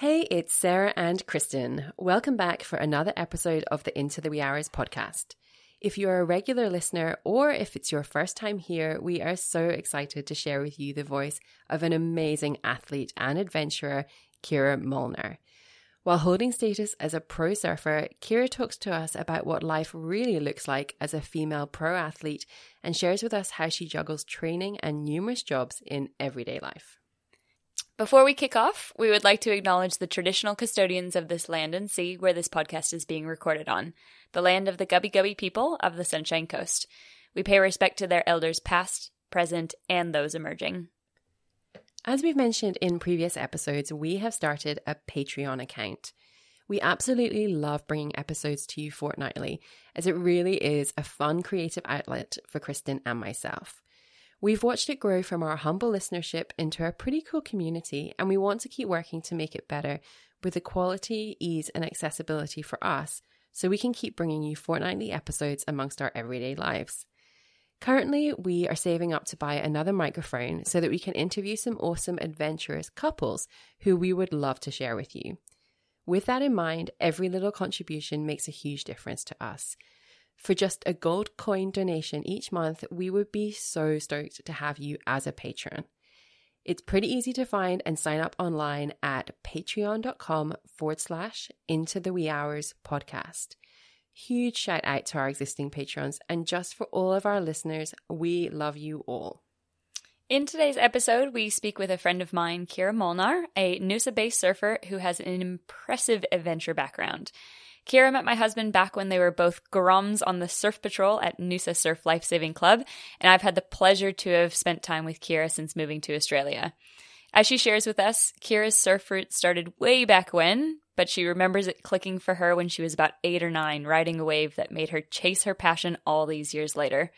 Hey, it's Sarah and Kristen. Welcome back for another episode of the Into the Wee Hours podcast. If you're a regular listener or if it's your first time here, we are so excited to share with you the voice of an amazing athlete and adventurer, Kirra Molnar. While holding status as a pro surfer, Kirra talks to us about what life really looks like as a female pro athlete and shares with us how she juggles training and numerous jobs in everyday life. Before we kick off, we would like to acknowledge the traditional custodians of this land and sea where this podcast is being recorded on, the land of the Gubbi Gubbi people of the Sunshine Coast. We pay respect to their elders past, present, and those emerging. As we've mentioned in previous episodes, we have started a Patreon account. We absolutely love bringing episodes to you fortnightly, as it really is a fun creative outlet for Kristen and myself. We've watched it grow from our humble listenership into a pretty cool community, and we want to keep working to make it better with the quality, ease, and accessibility for us so we can keep bringing you fortnightly episodes amongst our everyday lives. Currently, we are saving up to buy another microphone so that we can interview some awesome adventurous couples who we would love to share with you. With that in mind, every little contribution makes a huge difference to us. For just a gold coin donation each month, we would be so stoked to have you as a patron. It's pretty easy to find and sign up online at patreon.com forward slash into the wee hours podcast. Huge shout out to our existing patrons, and just for all of our listeners, we love you all. In today's episode, we speak with a friend of mine, Kirra Molnar, a Noosa based surfer who has an impressive adventure background. Kirra met my husband back when they were both Groms on the surf patrol at Noosa Surf Lifesaving Club, and I've had the pleasure to have spent time with Kirra since moving to Australia. As she shares with us, Kirra's surf route started way back when, but she remembers it clicking for her when she was about eight or nine, riding a wave that made her chase her passion all these years later.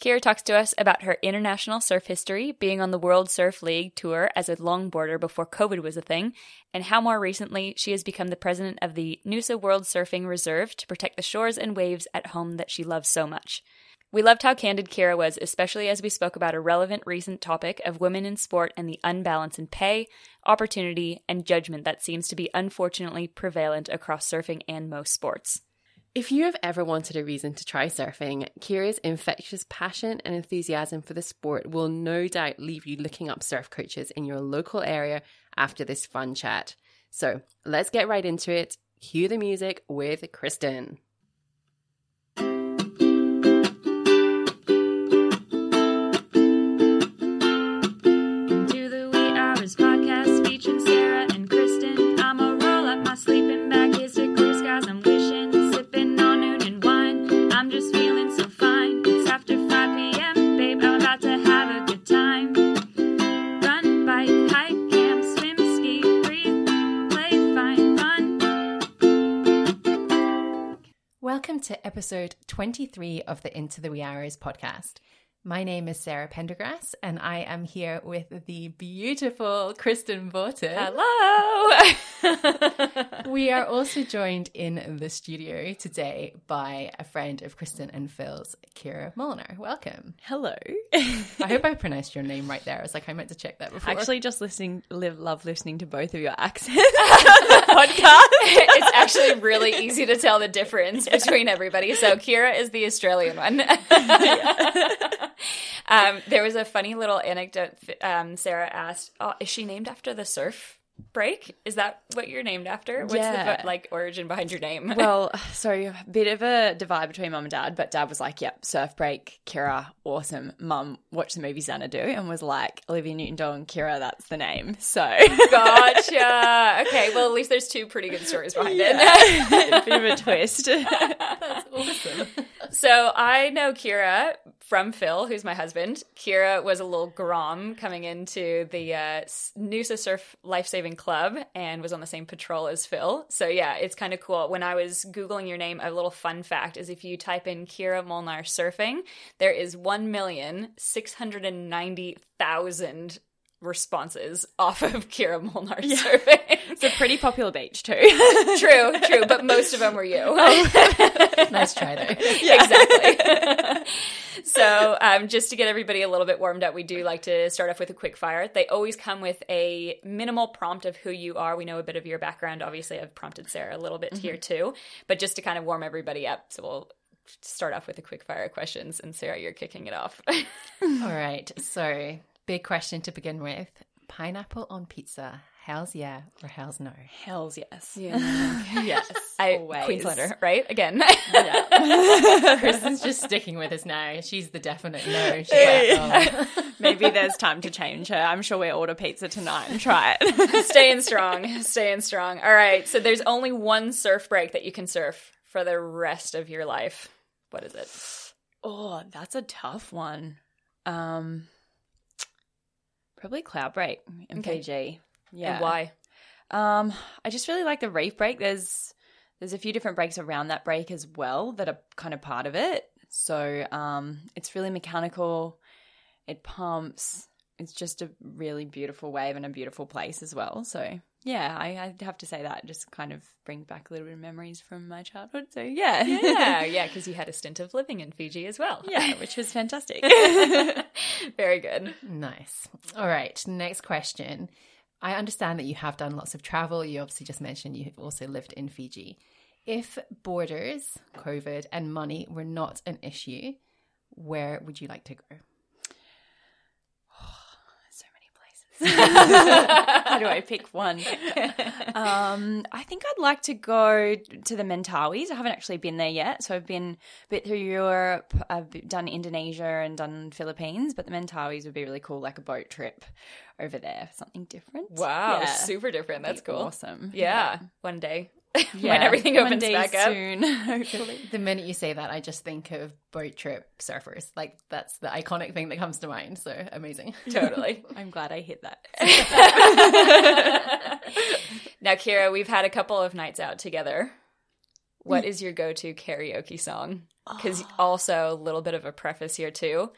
Kirra talks to us about her international surf history, being on the World Surf League tour as a longboarder before COVID was a thing, and how more recently she has become the president of the Noosa World Surfing Reserve to protect the shores and waves at home that she loves so much. We loved how candid Kirra was, especially as we spoke about a relevant recent topic of women in sport and the unbalance in pay, opportunity, and judgment that seems to be unfortunately prevalent across surfing and most sports. If you have ever wanted a reason to try surfing, Kirra's infectious passion and enthusiasm for the sport will no doubt leave you looking up surf coaches in your local area after this fun chat. So let's get right into it. Cue the music with Kristen. Welcome to episode 23 of the Into the Wee Hours podcast. My name is Sarah Pendergrass, and I am here with the beautiful Kristen Borton. Hello! We are also joined in the studio today by a friend of Kristen and Phil's, Kirra Molnar. Welcome. Hello. I hope I pronounced your name right there. I was like, I meant to check that before. Actually, just listening, live, love listening to both of your accents on the podcast. it's actually really easy to tell the difference between everybody. So Kirra is the Australian one. um, there was a funny little anecdote. Um, Sarah asked, oh, "Is she named after the surf break? Is that what you're named after? What's Yeah. the like origin behind your name?" well, so a bit of a divide between mum and dad, but dad was like, "Yep, surf break, Kirra, awesome." Mum watched the movie Xanadu and was like, "Olivia Newton-John, Kira, that's the name." So, gotcha. Okay, well at least there's two pretty good stories behind it. a bit of a twist. That's awesome. So I know Kirra from Phil, who's my husband. Kirra was a little grom coming into the uh, Noosa Surf Life Saving Club and was on the same patrol as Phil. So yeah, it's kind of cool. When I was googling your name, a little fun fact is if you type in Kirra Molnar surfing, there is one million six hundred and ninety thousand responses off of Kirra Molnar's survey. It's a pretty popular beach too. true, true, but most of them were you. nice try though. exactly. so, um, just to get everybody a little bit warmed up, we do like to start off with a quick fire. They always come with a minimal prompt of who you are. We know a bit of your background. Obviously, I've prompted Sarah a little bit here too, but just to kind of warm everybody up. So we'll start off with a quick fire questions, and Sarah, you're kicking it off. All right. So, big question to begin with pineapple on pizza. Hell's yeah or hell's no? Hells yes. Yeah. yes, I, Always. Queenslander, right? Again. Kristen's just sticking with us now. She's the definite no. She's like, oh. Maybe there's time to change her. I'm sure we'll order pizza tonight and try it. staying strong, staying strong. All right, so there's only one surf break that you can surf for the rest of your life. What is it? oh, that's a tough one. Um, probably Cloudbreak in Okay. Fiji. Yeah. And why? Um, I just really like the reef break. There's there's a few different breaks around that break as well that are kind of part of it. So um, it's really mechanical. It pumps. It's just a really beautiful wave and a beautiful place as well. So yeah, I, I'd have to say that just kind of brings back a little bit of memories from my childhood. So yeah, Yeah, yeah, because you had a stint of living in Fiji as well. yeah, which was fantastic. Very good. Nice. All right. Next question. I understand that you have done lots of travel. You obviously just mentioned you have also lived in Fiji. If borders, COVID, and money were not an issue, where would you like to go? so many places. How do I pick one? um, I think I'd like to go to the Mentawais. I haven't actually been there yet, so I've been a bit through Europe. I've done Indonesia and done Philippines, but the Mentawais would be really cool, like a boat trip over there, something different. Wow, Yeah. super different. That's cool. Awesome. Yeah, one day Yeah. when everything opens back up. soon. hopefully. The minute you say that, I just think of boat trip surfers. Like that's the iconic thing that comes to mind. So amazing. Totally. I'm glad I hit that. now, Kirra, we've had a couple of nights out together. What mm. is your go-to karaoke song? Because ah. also a little bit of a preface here too.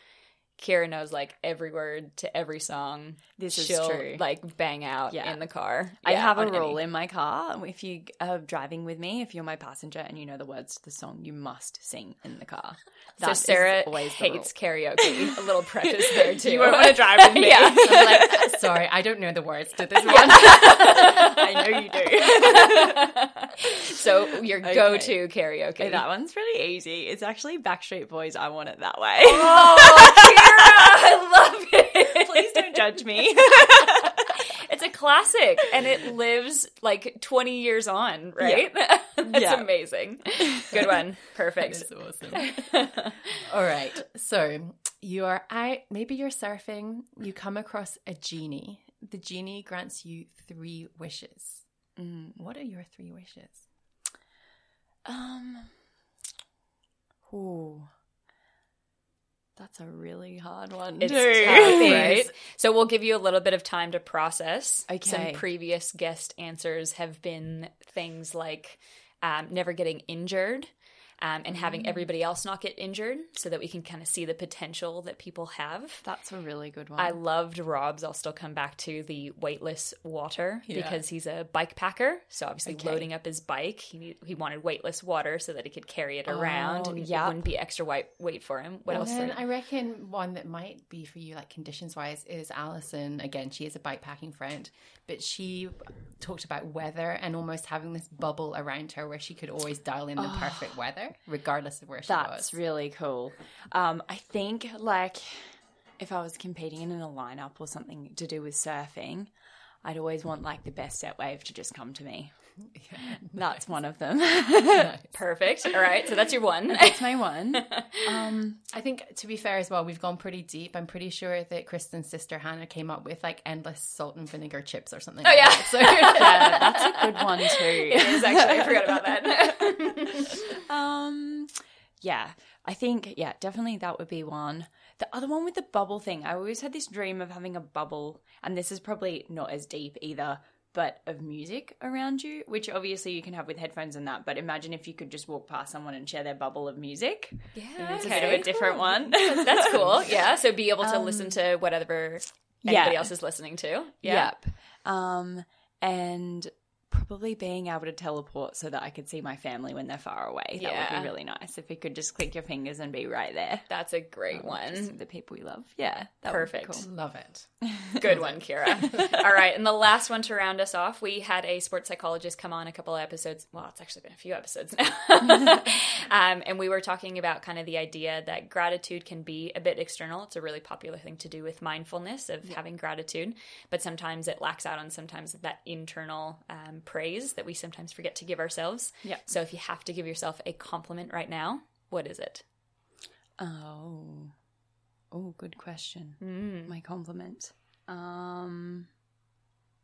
Kirra knows like every word to every song. This is She'll, true. Like bang out Yeah. in the car. I Yeah, have a on any- rule in my car. If you are driving with me, if you're my passenger and you know the words to the song, you must sing in the car. So Sarah always hates karaoke. A little preface there too. You won't want to drive with me. yeah. I'm like, sorry, I don't know the words to this one. I know you do. So your Okay. go-to karaoke. That one's really easy. It's actually Backstreet Boys. I want it that way. Oh, I love it. Please don't judge me. It's a classic and it lives like 20 years on, right? That's Yeah. amazing. Good one. Perfect. Awesome. All right. So you are out, maybe you're surfing, you come across a genie. The genie grants you three wishes. What are your three wishes? um, ooh, that's a really hard one. It's tough, right? So we'll give you a little bit of time to process. Okay. Some previous guest answers have been things like um, never getting injured. Um, and Mm. having everybody else not get injured so that we can kind of see the potential that people have. That's a really good one. I loved Rob's. I'll still come back to the weightless water Yeah. because he's a bike packer. So obviously, Okay. loading up his bike, he need, he wanted weightless water so that he could carry it around Oh, and yep. it wouldn't be extra weight weight for him. What And else? then I reckon one that might be for you, like conditions wise, is Allison. Again, she is a bikepacking friend, but she talked about weather and almost having this bubble around her where she could always dial in the perfect weather, regardless of where she was. That's really cool. Um, I think like if I was competing in a lineup or something to do with surfing, I'd always want like the best set wave to just come to me. That's one of them. Perfect. All right. So that's your one. That's my one. Um, I think to be fair as well, we've gone pretty deep. I'm pretty sure that Kristen's sister Hannah came up with like endless salt and vinegar chips or something. Oh yeah. so yeah, that's a good one too. it is actually. I forgot about that. Um, yeah, I think yeah, definitely that would be one. The other one with the bubble thing, I always had this dream of having a bubble, and this is probably not as deep either, but of music around you, which obviously you can have with headphones and that. But imagine if you could just walk past someone and share their bubble of music. yeah. It's a bit of a different one. That's cool. Yeah. So be able to Um, listen to whatever anybody Yeah. else is listening to. Yeah. Yep. Um, and probably being able to teleport so that I could see my family when they're far away. That would be really nice if you could just click your fingers and be right there. That's a great Just one. the people you love. Yeah. that would be Perfect. cool. Love it. Good one, Kirra. All right. And the last one to round us off, we had a sports psychologist come on a couple of episodes. Well, it's actually been a few episodes now. um, and we were talking about kind of the idea that gratitude can be a bit external. It's a really popular thing to do with mindfulness of having gratitude, but sometimes it lacks out on sometimes that internal um, praise that we sometimes forget to give ourselves. Yeah. So if you have to give yourself a compliment right now, what is it? Oh. Oh, good question. Mm. My compliment. Um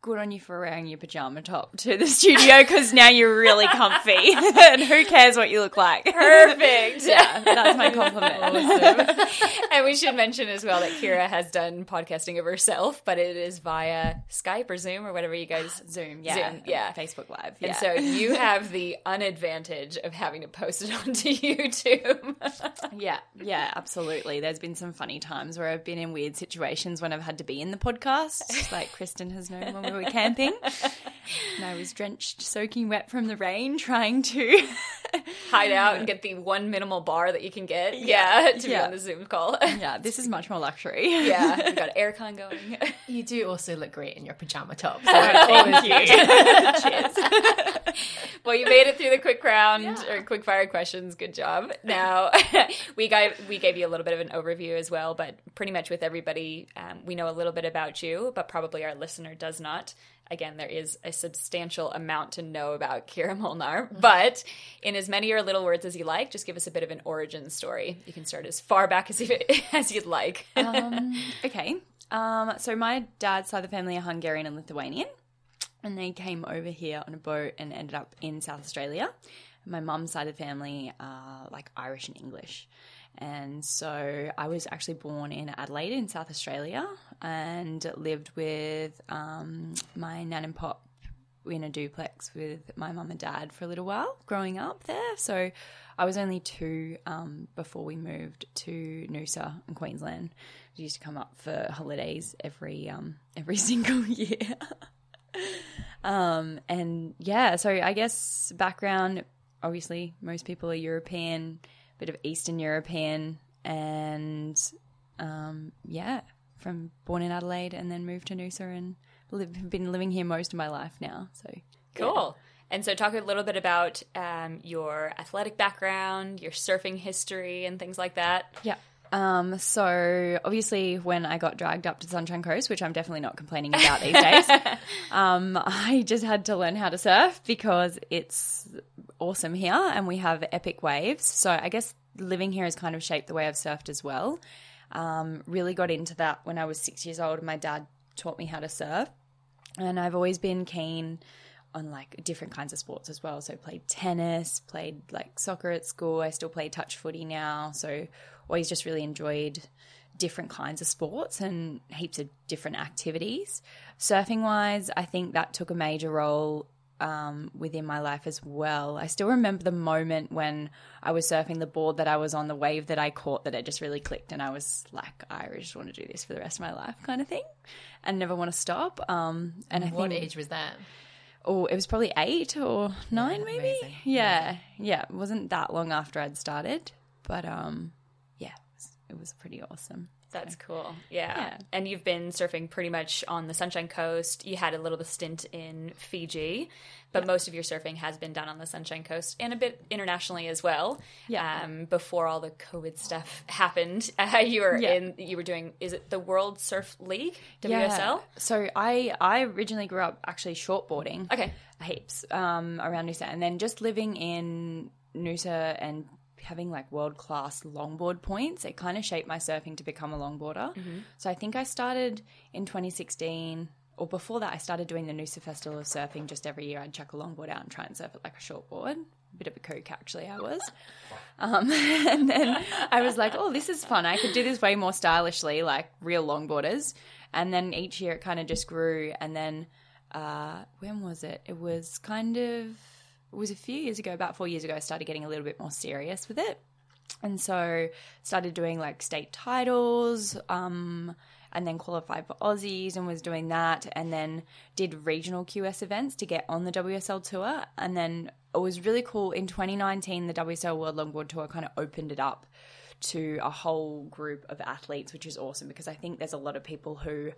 good on you for wearing your pajama top to the studio because now you're really comfy. and who cares what you look like? Perfect. yeah, that's my compliment. and we should mention as well that Kirra has done podcasting of herself, but it is via Skype or Zoom or whatever you ah, guys Zoom, yeah. Zoom, yeah. Facebook Live. And so you have the unadvantage of having to post it onto YouTube. Yeah, yeah, absolutely. There's been some funny times where I've been in weird situations when I've had to be in the podcast, like Kristen has known when we were camping. And I was drenched, soaking wet from the rain, trying to. Hide out and get the one minimal bar that you can get. Yeah, to be on the Zoom call. yeah, this is much more luxury. yeah, we've got aircon going. You do also look great in your pajama top. So Thank you. well, you made it through the quick round or quick fire questions. Good job. Now we gave we gave you a little bit of an overview as well, but pretty much with everybody, um, we know a little bit about you, but probably our listener does not. Again, there is a substantial amount to know about Kirra Molnar, but in as many or little words as you like, just give us a bit of an origin story. You can start as far back as, you, as you'd like. um, okay. Um, so my dad's side of the family are Hungarian and Lithuanian, and they came over here on a boat and ended up in South Australia. My mum's side of the family are like Irish and English. And so I was actually born in Adelaide in South Australia and lived with um, my nan and pop in a duplex with my mum and dad for a little while growing up there. So I was only two um, before we moved to Noosa in Queensland. We used to come up for holidays every um, every single year. Um, and yeah, so I guess background obviously most people are European, bit of Eastern European, and um, yeah, from born in Adelaide and then moved to Noosa and live, been living here most of my life now. So Cool. And so, talk a little bit about um, your athletic background, your surfing history, and things like that. Yeah. Um, so obviously when I got dragged up to the Sunshine Coast, which I'm definitely not complaining about these days, um, I just had to learn how to surf because it's awesome here and we have epic waves. So I guess living here has kind of shaped the way I've surfed as well. Um, really got into that when I was six years old. My dad taught me how to surf and I've always been keen on like different kinds of sports as well. So played tennis, played like soccer at school. I still play touch footy now. So always just really enjoyed different kinds of sports and heaps of different activities. Surfing wise, I think that took a major role um, within my life as well. I still remember the moment when I was surfing the board that I was on, the wave that I caught, that it just really clicked, and I was like, I just want to do this for the rest of my life, kind of thing, and never want to stop. Um, and I what think, age was that? oh, it was probably eight or nine, maybe. amazing. Yeah, yeah, it wasn't that long after I'd started, but um, yeah, it was, pretty awesome. That's cool. Yeah. Yeah. And you've been surfing pretty much on the Sunshine Coast. You had a little stint in Fiji, but most of your surfing has been done on the Sunshine Coast and a bit internationally as well. Yeah. Um, before all the COVID stuff happened, uh, you were Yeah. in. You were doing. Is it the World Surf League WSL? Yeah. So I I originally grew up actually shortboarding. Okay. Heaps um, around Noosa, and then just living in Noosa and having like world class longboard points, it kind of shaped my surfing to become a longboarder. So I think I started in 2016. Or before that, I started doing the Noosa Festival of Surfing just every year. I'd chuck a longboard out and try and surf it like a shortboard. A bit of a kook, actually, I was. Um, and then I was like, oh, this is fun. I could do this way more stylishly, like real longboarders. And then each year it kind of just grew. And then, uh, when was it? It was kind of, it was a few years ago, about four years ago, I started getting a little bit more serious with it. And so started doing like state titles, um, and then qualified for Aussies and was doing that, and then did regional QS events to get on the WSL tour, and then it was really cool. In 2019, the WSL World Longboard Tour kind of opened it up to a whole group of athletes, which is awesome because I think there's a lot of people who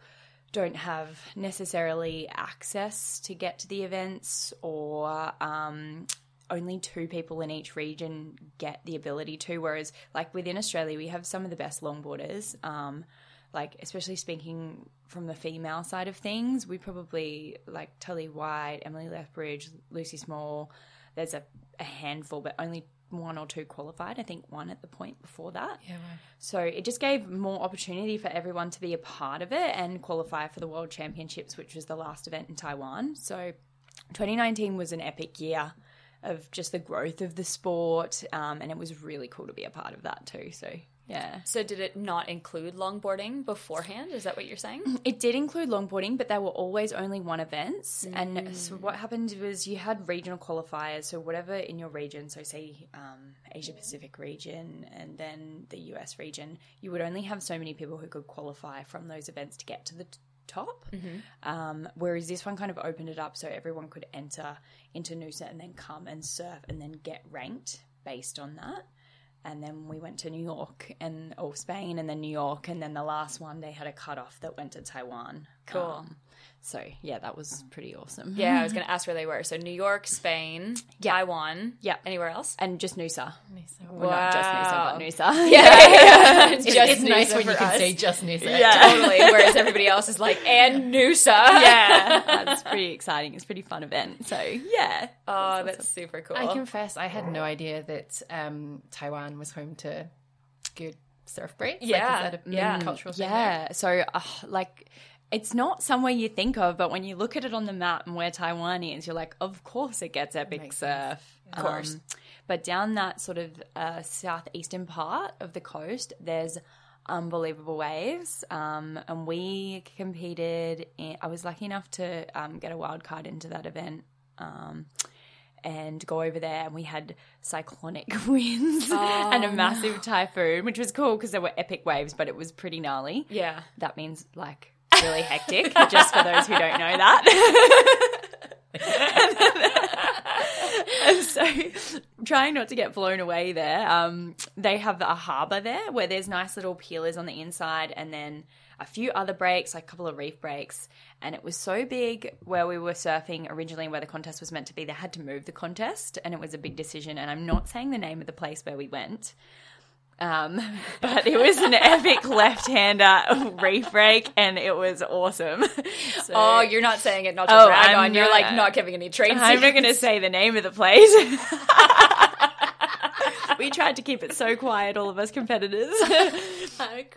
don't have necessarily access to get to the events or um, only two people in each region get the ability to whereas like within australia we have some of the best longboarders. Um, like especially speaking from the female side of things we probably like tully white emily lethbridge lucy small there's a, a handful but only one or two qualified i think one at the point before that Yeah, so it just gave more opportunity for everyone to be a part of it and qualify for the World Championships, which was the last event in Taiwan. So 2019 was an epic year of just the growth of the sport, um, and it was really cool to be a part of that too. So yeah. So did it not include longboarding beforehand? Is that what you're saying? It did include longboarding, but they were always only one events. And so what happened was you had regional qualifiers. So whatever in your region, so say um, Asia Pacific region and then the US region, you would only have so many people who could qualify from those events to get to the t- top. Um, whereas this one kind of opened it up so everyone could enter into Noosa and then come and surf and then get ranked based on that and then we went to New York and or Spain and then New York and then the last one they had a cutoff that went to Taiwan. Cool. Um, so yeah, that was pretty awesome. Yeah, I was going to ask where they were. So New York, Spain, Taiwan. Yeah. Anywhere else? And just Noosa. Noosa. Well, not just Noosa, but Noosa. Yeah, It's, Just it's nice when you for can us. say just Noosa. totally. Whereas everybody else is like, and Noosa. yeah. That's pretty exciting. It's a pretty fun event. So yeah. Oh, that's super cool. I confess, I had no idea that um, Taiwan was home to good surf breaks. Yeah, like, is that a yeah. cultural thing there? Yeah. So, uh, like, it's not somewhere you think of, but when you look at it on the map and where Taiwan is, you're like, of course it gets epic Makes surf. sense. Of course. but down that sort of uh, southeastern part of the coast, there's unbelievable waves. Um, and we competed. In, I was lucky enough to um, get a wild card into that event. Um, and go over there and we had cyclonic winds and a massive typhoon which was cool because there were epic waves but it was pretty gnarly yeah. that means like really hectic just for those who don't know that. And so trying not to get blown away there um, they have a harbour there where there's nice little peelers on the inside and then a few other breaks like a couple of reef breaks. And it was so big where we were surfing originally where the contest was meant to be. They had to move the contest and it was a big decision. And i'm not saying the name of the place where we went um, but it was an epic left-hander reef break, and it was awesome. So, Oh, you're not saying it not to Oh, brag I'm on. You're not- like not giving any trade I'm not going to say the name of the place. we tried to keep it so quiet, all of us competitors.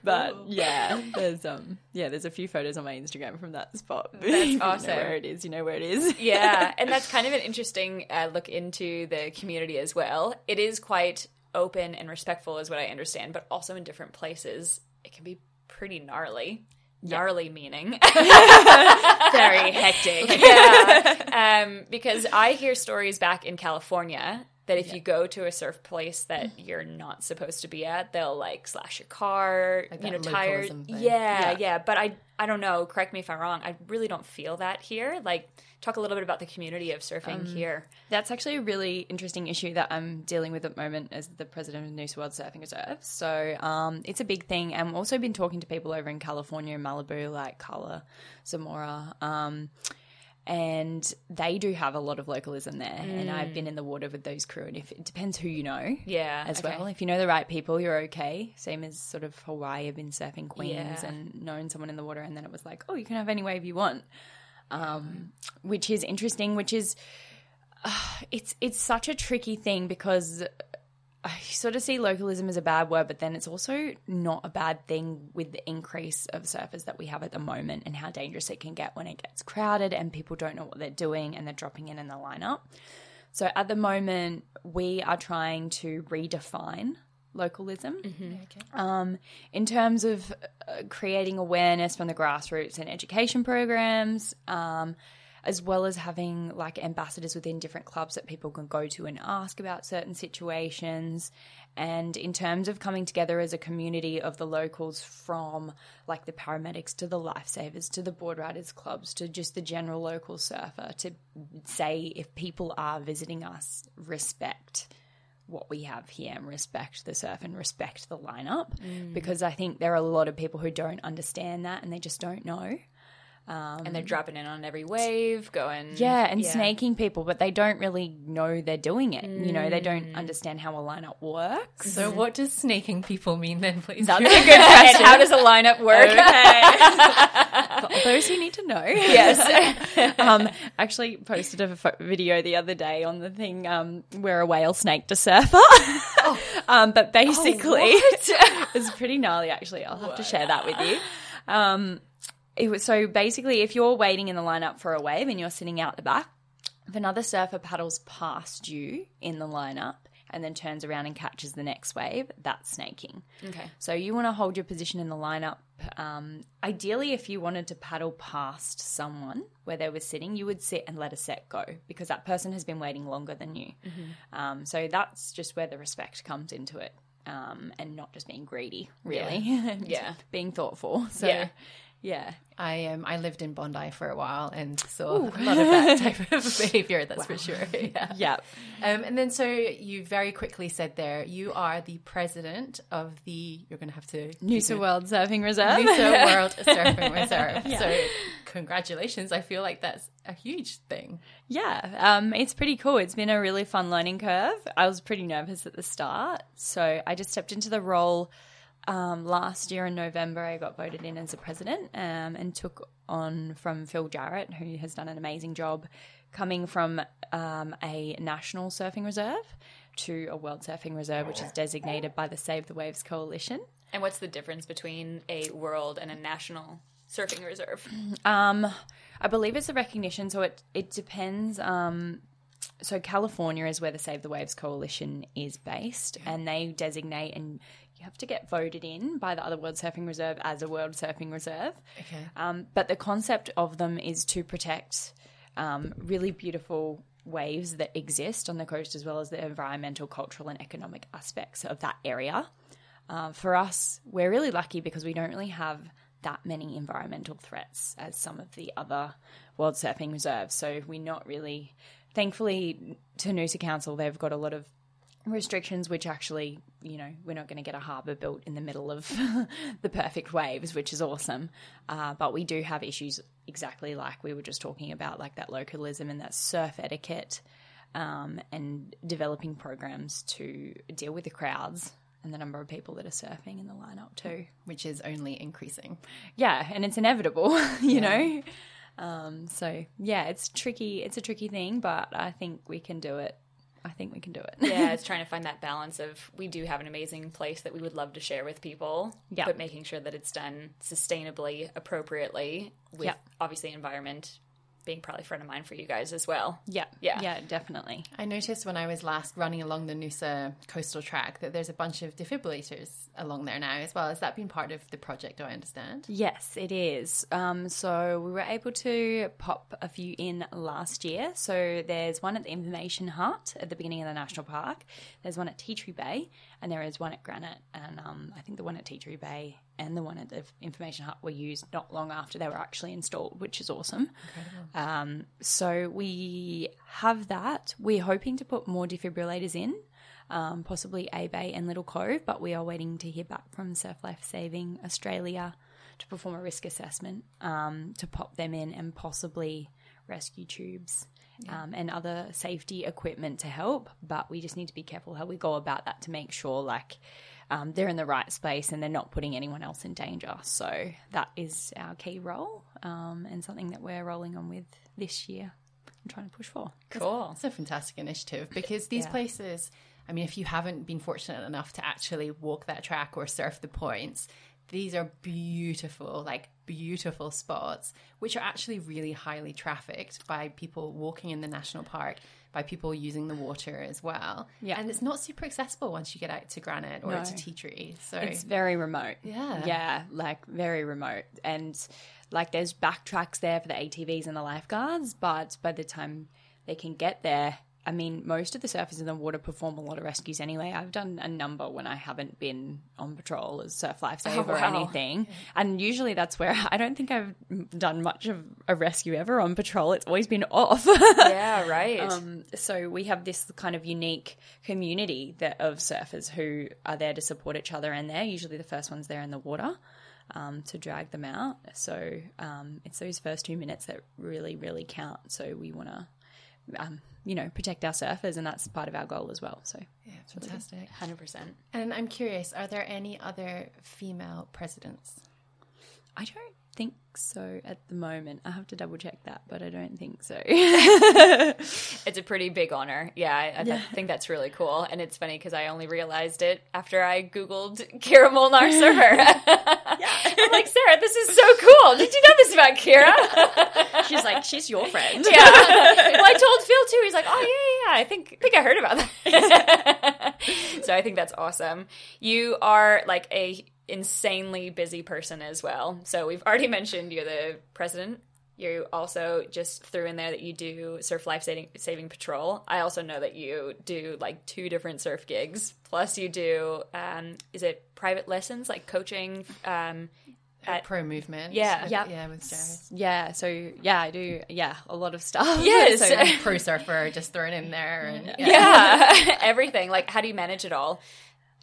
But yeah, there's um, yeah, there's a few photos on my Instagram from that spot. You know awesome. where it is, you know where it is. yeah, and that's kind of an interesting uh, look into the community as well. It is quite open and respectful, is what I understand, but also in different places, it can be pretty gnarly. Gnarly meaning, very hectic. yeah. Um, because I hear stories back in California that if you go to a surf place that you're not supposed to be at, they'll like slash your car, Like you know, tires. Yeah, yeah, Yeah. But I, I don't know. Correct me if I'm wrong. I really don't feel that here. Like, talk a little bit about the community of surfing here. That's actually a really interesting issue that I'm dealing with at the moment as the president of Noosa World Surfing Reserve. So um, it's a big thing. And I've also been talking to people over in California and Malibu, like Carla Zamora. Um, and they do have a lot of localism there. And I've been in the water with those crew. And if it depends who you know. Yeah, As okay. well. If you know the right people, you're okay. Same as sort of Hawaii. I've been surfing Queens Yeah. and known someone in the water. And then it was like, oh, you can have any wave you want. Um, which is interesting, which is it's it's such a tricky thing because I sort of see localism as a bad word, but then it's also not a bad thing with the increase of surfers that we have at the moment and how dangerous it can get when it gets crowded and people don't know what they're doing and they're dropping in in the lineup. So at the moment, we are trying to redefine localism um, in terms of uh, creating awareness from the grassroots and education programs. Um, as well as having like ambassadors within different clubs that people can go to and ask about certain situations. And in terms of coming together as a community of the locals from like the paramedics to the lifesavers to the board riders clubs to just the general local surfer to say if people are visiting us, respect what we have here and respect the surf and respect the lineup mm. because I think there are a lot of people who don't understand that and they just don't know. Um, and they're dropping in on every wave, going Yeah, and snaking people, but they don't really know they're doing it. You know, they don't mm. understand how a lineup works. So, what does snaking people mean then, please? That's a good question. How does a lineup work? For those who need to know. Yes. um, actually posted a video the other day on the thing um, where a whale snaked a surfer. um, but basically, it's pretty gnarly, actually. I'll have to share that with you. Um, it was so basically, if you're waiting in the lineup for a wave and you're sitting out the back, if another surfer paddles past you in the lineup and then turns around and catches the next wave, that's snaking. Okay. So you want to hold your position in the lineup. Um, ideally, if you wanted to paddle past someone where they were sitting, you would sit and let a set go because that person has been waiting longer than you. Um, so that's just where the respect comes into it. Um, and not just being greedy, really. and Yeah. being thoughtful. So, Yeah. Yeah. I um I lived in Bondi for a while and saw a lot of that type of behavior. That's for sure. Yeah. Yeah. Um, and then so you very quickly said there you are the president of the. You're going to have to Noosa World Surfing Reserve. Noosa World Surfing Reserve. So congratulations! I feel like that's a huge thing. Yeah, um, it's pretty cool. It's been a really fun learning curve. I was pretty nervous at the start, so I just stepped into the role um, last year in November. I got voted in as a president um, and took on from Phil Jarrett, who has done an amazing job coming from um, a national surfing reserve to a world surfing reserve, which is designated by the Save the Waves Coalition. And what's the difference between a world and a national surfing reserve? Um, I believe it's a recognition, so it it depends. Um, so California is where the Save the Waves Coalition is based, and they designate and you have to get voted in by the other World Surfing Reserve as a World Surfing Reserve. Okay. Um, but the concept of them is to protect um, really beautiful waves that exist on the coast, as well as the environmental, cultural, and economic aspects of that area. Uh, for us, we're really lucky because we don't really have that many environmental threats as some of the other World Surfing Reserves. So we're not really, thankfully, to Noosa Council, they've got a lot of restrictions which actually you know we're not going to get a harbour built in the middle of the perfect waves which is awesome. Uh, but we do have issues exactly like we were just talking about like that localism and that surf etiquette um, and developing programs to deal with the crowds and the number of people that are surfing in the lineup too Which is only increasing. yeah and it's inevitable you know? Um, so yeah it's tricky it's a tricky thing but i think we can do it i think we can do it yeah, it's trying to find that balance of we do have an amazing place that we would love to share with people, Yeah. but making sure that it's done sustainably, appropriately, with Yeah. obviously environment being probably front of mind for you guys as well. Yeah, Yeah. yeah, definitely. I noticed when I was last running along the Noosa coastal track that there's a bunch of defibrillators along there now as well. Has that been part of the project? Do I understand? Yes, it is. Um, so we were able to pop a few in last year. So there's one at the Information Hut at the beginning of the national park. There's one at Tea Tree Bay, and there is one at Granite. And um, I think the one at Tea Tree Bay and the one at the Information Hut were used not long after they were actually installed, which is awesome. Um, so we have that. We're hoping to put more defibrillators in, um, possibly A Bay and Little Cove, but we are waiting to hear back from Surf Life Saving Australia to perform a risk assessment um, to pop them in and possibly rescue tubes. Um, and other safety equipment to help, but we just need to be careful how we go about that to make sure, like, um, they're in the right space and they're not putting anyone else in danger. So that is our key role um, and something that we're rolling on with this year. I'm trying to push for. Cool. It's a fantastic initiative because these Yeah. places, I mean, if you haven't been fortunate enough to actually walk that track or surf the points, these are beautiful, like beautiful spots, which are actually really highly trafficked by people walking in the national park, by people using the water as well. Yeah. And it's not super accessible once you get out to Granite or No. to Tea Tree. So It's very remote. Yeah. Yeah, like very remote. And like there's backtracks there for the ATVs and the lifeguards, but by the time they can get there, I mean, most of the surfers in the water perform a lot of rescues anyway. I've done a number when I haven't been on patrol as surf lifesaver or Oh, wow. anything. And usually that's where I don't think I've done much of a rescue ever on patrol. It's always been off. Yeah, right. Um, so we have this kind of unique community that of surfers who are there to support each other, and they're usually the first ones there in the water um, to drag them out. So um, it's those first two minutes that really, really count. So we want to, um, you know, protect our surfers, and that's part of our goal as well. So yeah, fantastic. 100%. And I'm curious, are there any other female presidents? I don't think so at the moment. I have to double check that, but I don't think so. It's a pretty big honor. Yeah, I, I th- think that's really cool. And it's funny because I only realized it after I Googled Kirra Molnar surfer. I'm like, Sarah, this is so cool. Did you know this about Kirra? She's like, she's your friend. yeah. Well, I told Phil too. He's like, oh, yeah, yeah, yeah. I think, I think I heard about that. so I think that's awesome. You are like a insanely busy person as well. So we've already mentioned you're the president. You also just threw in there that you do surf life saving, saving patrol. I also know that you do like two different surf gigs. Plus, you do um, is it private lessons like coaching? Um, At- Pro movement. Yeah. Yeah. yeah, with Jared. Yeah, so yeah, I do. Yeah, a lot of stuff. Yes. So, pro surfer just thrown in there and yeah, everything. Like, how do you manage it all?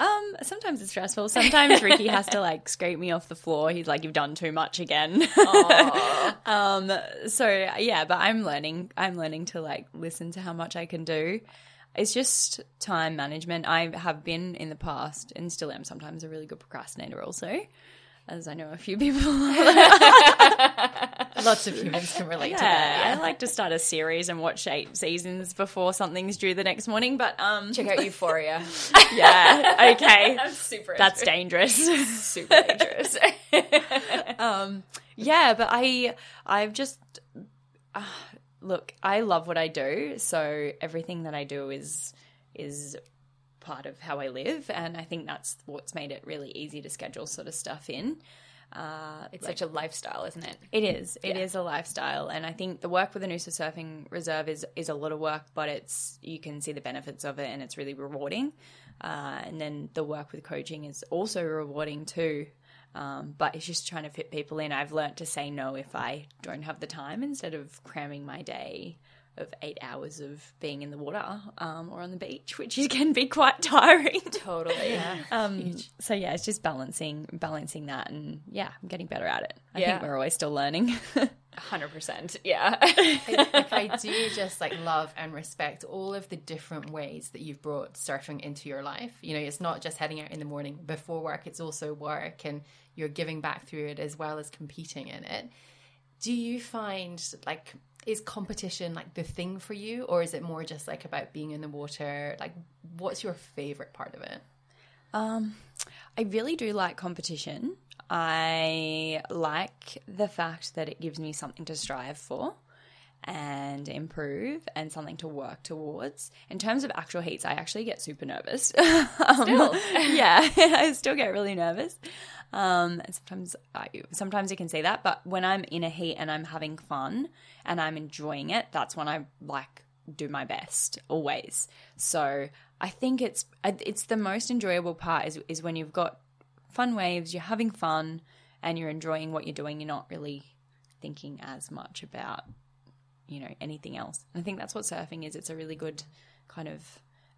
Um, sometimes it's stressful. Sometimes Ricky has to like scrape me off the floor. He's like, "You've done too much again." um, so yeah, but I'm learning. I'm learning to like listen to how much I can do. It's just time management. I have been in the past and still am sometimes a really good procrastinator, also, as I know a few people. lots of humans can relate to that. Yeah. I like to start a series and watch eight seasons before something's due the next morning. But um, Check out Euphoria. yeah, okay, I'm super. that's dangerous. super dangerous. um, yeah, but I, I've just uh, look. I love what I do, so everything that I do is is part of how I live, and I think that's what's made it really easy to schedule sort of stuff in. Uh, it's such a lifestyle, isn't it? It is. It is Yeah. a lifestyle, and I think the work with the Noosa Surfing Reserve is is a lot of work, but it's you can see the benefits of it, and it's really rewarding. Uh, and then the work with coaching is also rewarding too. Um, but it's just trying to fit people in. I've learnt to say no if I don't have the time instead of cramming my day of eight hours of being in the water um, or on the beach, which can be quite tiring. Totally. Um, so yeah, it's just balancing balancing that, and yeah, I'm getting better at it. I Yeah. think we're always still learning. Hundred percent. Yeah. like I do just like love and respect all of the different ways that you've brought surfing into your life. You know, it's not just heading out in the morning before work, it's also work and you're giving back through it as well as competing in it. Do you find like is competition like the thing for you or is it more just like about being in the water? Like what's your favorite part of it? Um, I really do like competition. I like the fact that it gives me something to strive for and improve and something to work towards. In terms of actual heats, I actually get super nervous. Um, Still. yeah, I still get really nervous. Um, and sometimes, I, sometimes you can see that, but when I'm in a heat and I'm having fun and I'm enjoying it, that's when I like do my best always. So I think it's it's the most enjoyable part is is when you've got fun waves, you're having fun, and you're enjoying what you're doing. You're not really thinking as much about you know anything else. And I think that's what surfing is. It's a really good kind of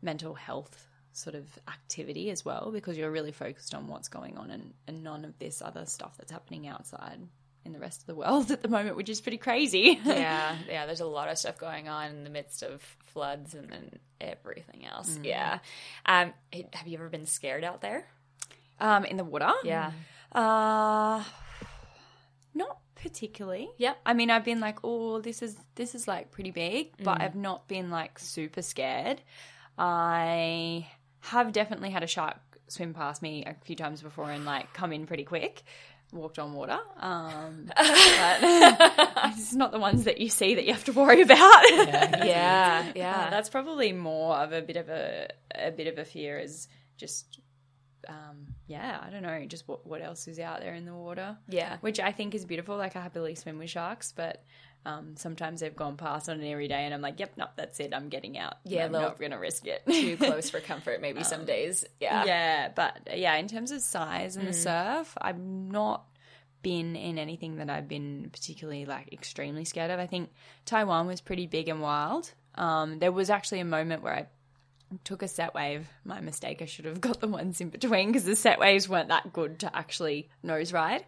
mental health sort of activity as well because you're really focused on what's going on and, and none of this other stuff that's happening outside in the rest of the world at the moment, which is pretty crazy. yeah. Yeah. There's a lot of stuff going on in the midst of floods and then everything else. Yeah. Um, have you ever been scared out there? um, in the water. Yeah. Uh not particularly. Yep. I mean, I've been like, oh, this is this is like pretty big, but I've not been like super scared. I have definitely had a shark swim past me a few times before and like come in pretty quick. Walked on water, um, but it's not the ones that you see that you have to worry about. Yeah, Uh, yeah. that's probably more of a bit of a a bit of a fear is just um yeah i don't know just what, what else is out there in the water Yeah. which i think is beautiful like i happily swim with sharks but um sometimes they've gone past on an every day and i'm like yep no that's it i'm getting out Yeah, i'm not gonna risk it Too close for comfort, maybe some days. Yeah. yeah but yeah in terms of size and the surf i've not been in anything that i've been particularly like extremely scared of i think taiwan was pretty big and wild um there was actually a moment where i took a set wave my mistake i should have got the ones in between because the set waves weren't that good to actually nose ride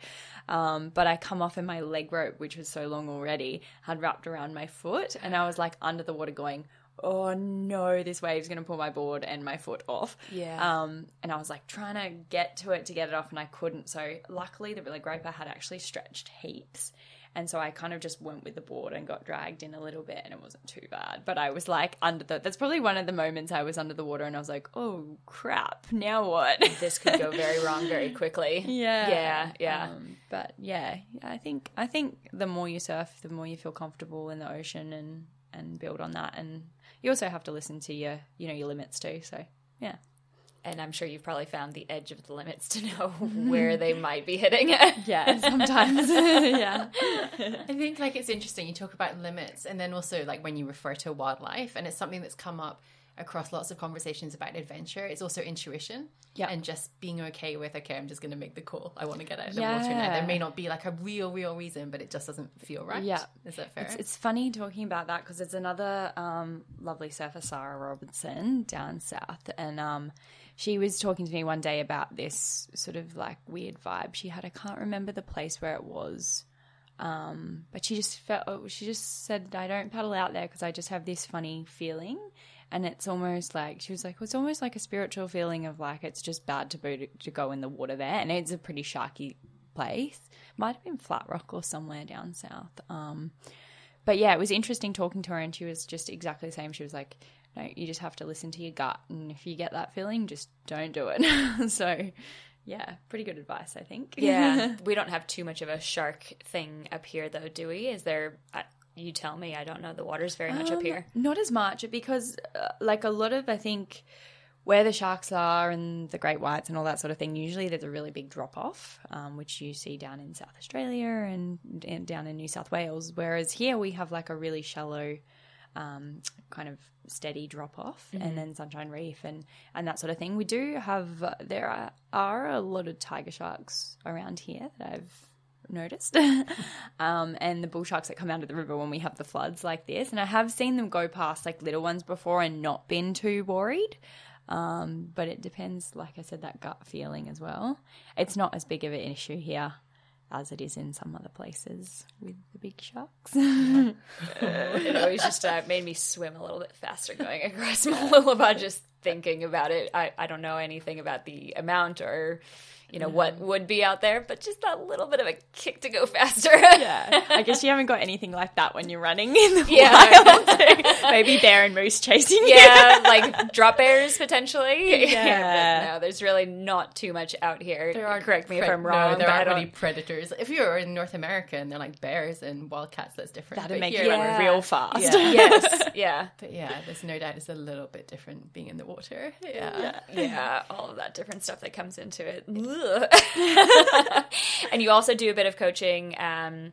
um, but i come off and my leg rope which was so long already had wrapped around my foot and i was like under the water going oh no this wave's going to pull my board and my foot off Yeah. um, and I was like trying to get to it to get it off, and I couldn't. So luckily, the leg rope I had actually stretched heaps, and so I kind of just went with the board and got dragged in a little bit, and it wasn't too bad. But I was like under the. That's probably one of the moments I was under the water, and I was like, oh crap, now what? This could go very wrong very quickly. yeah, Yeah, yeah. Um, but yeah, I think I think the more you surf, the more you feel comfortable in the ocean, and and build on that, and you also have to listen to your you know your limits too. So yeah. And I'm sure you've probably found the edge of the limits to know where they might be hitting. It. yeah, sometimes. yeah. I think like it's interesting. You talk about limits, and then also like when you refer to wildlife, and it's something that's come up across lots of conversations about adventure. It's also intuition, Yeah. and just being okay with okay, I'm just going to make the call. I want to get out of the water now. There may not be like a real, real reason, but it just doesn't feel right. Yeah. is that fair? It's, it's funny talking about that because it's another um, lovely surfer, Sarah Robinson, down south. And um, she was talking to me one day about this sort of like weird vibe she had. I can't remember the place where it was. Um, but she just felt, oh, she just said, I don't paddle out there because I just have this funny feeling. And it's almost like, she was like, it's almost like a spiritual feeling of like, it's just bad to, to go in the water there. And it's a pretty sharky place. Might have been Flat Rock or somewhere down south. Um, but yeah, it was interesting talking to her, and she was just exactly the same. She was like, "No, you just have to listen to your gut, and if you get that feeling, just don't do it." so, yeah, pretty good advice, I think. yeah. We don't have too much of a shark thing up here, though, do we? Is there. I you tell me. I don't know. The water's very much up Um, here. Not as much because, uh, like, a lot of I think where the sharks are and the great whites and all that sort of thing. Usually, there's a really big drop off, um, which you see down in South Australia and, and down in New South Wales. Whereas here we have like a really shallow. Um, kind of steady drop off, and then Sunshine Reef and and that sort of thing. We do have uh, there are, are a lot of tiger sharks around here that I've noticed. um, and the bull sharks that come out of the river when we have the floods like this. And I have seen them go past like little ones before and not been too worried. Um, but it depends, like I said, that gut feeling as well. It's not as big of an issue here as it is in some other places with the big sharks. It always just uh, made me swim a little bit faster going across Mooloolaba just thinking about it. I, I don't know anything about the amount or, you know, what would be out there, but just that little bit of a kick to go faster. yeah, I guess you haven't got anything like that when you're running in the Yeah. wild. Maybe bear and moose chasing you. yeah, like drop bears potentially. Yeah. but no, there's really not too much out here. There are Correct me if I'm wrong. No, there aren't don't- predators. If you're in North America and they're like bears and wildcats, that's different. That'd But make you Yeah. run real fast. Yeah. yes, yeah, But yeah, there's no doubt it's a little bit different being in the water. Yeah. yeah, all of that different stuff that comes into it. And you also do a bit of coaching, um,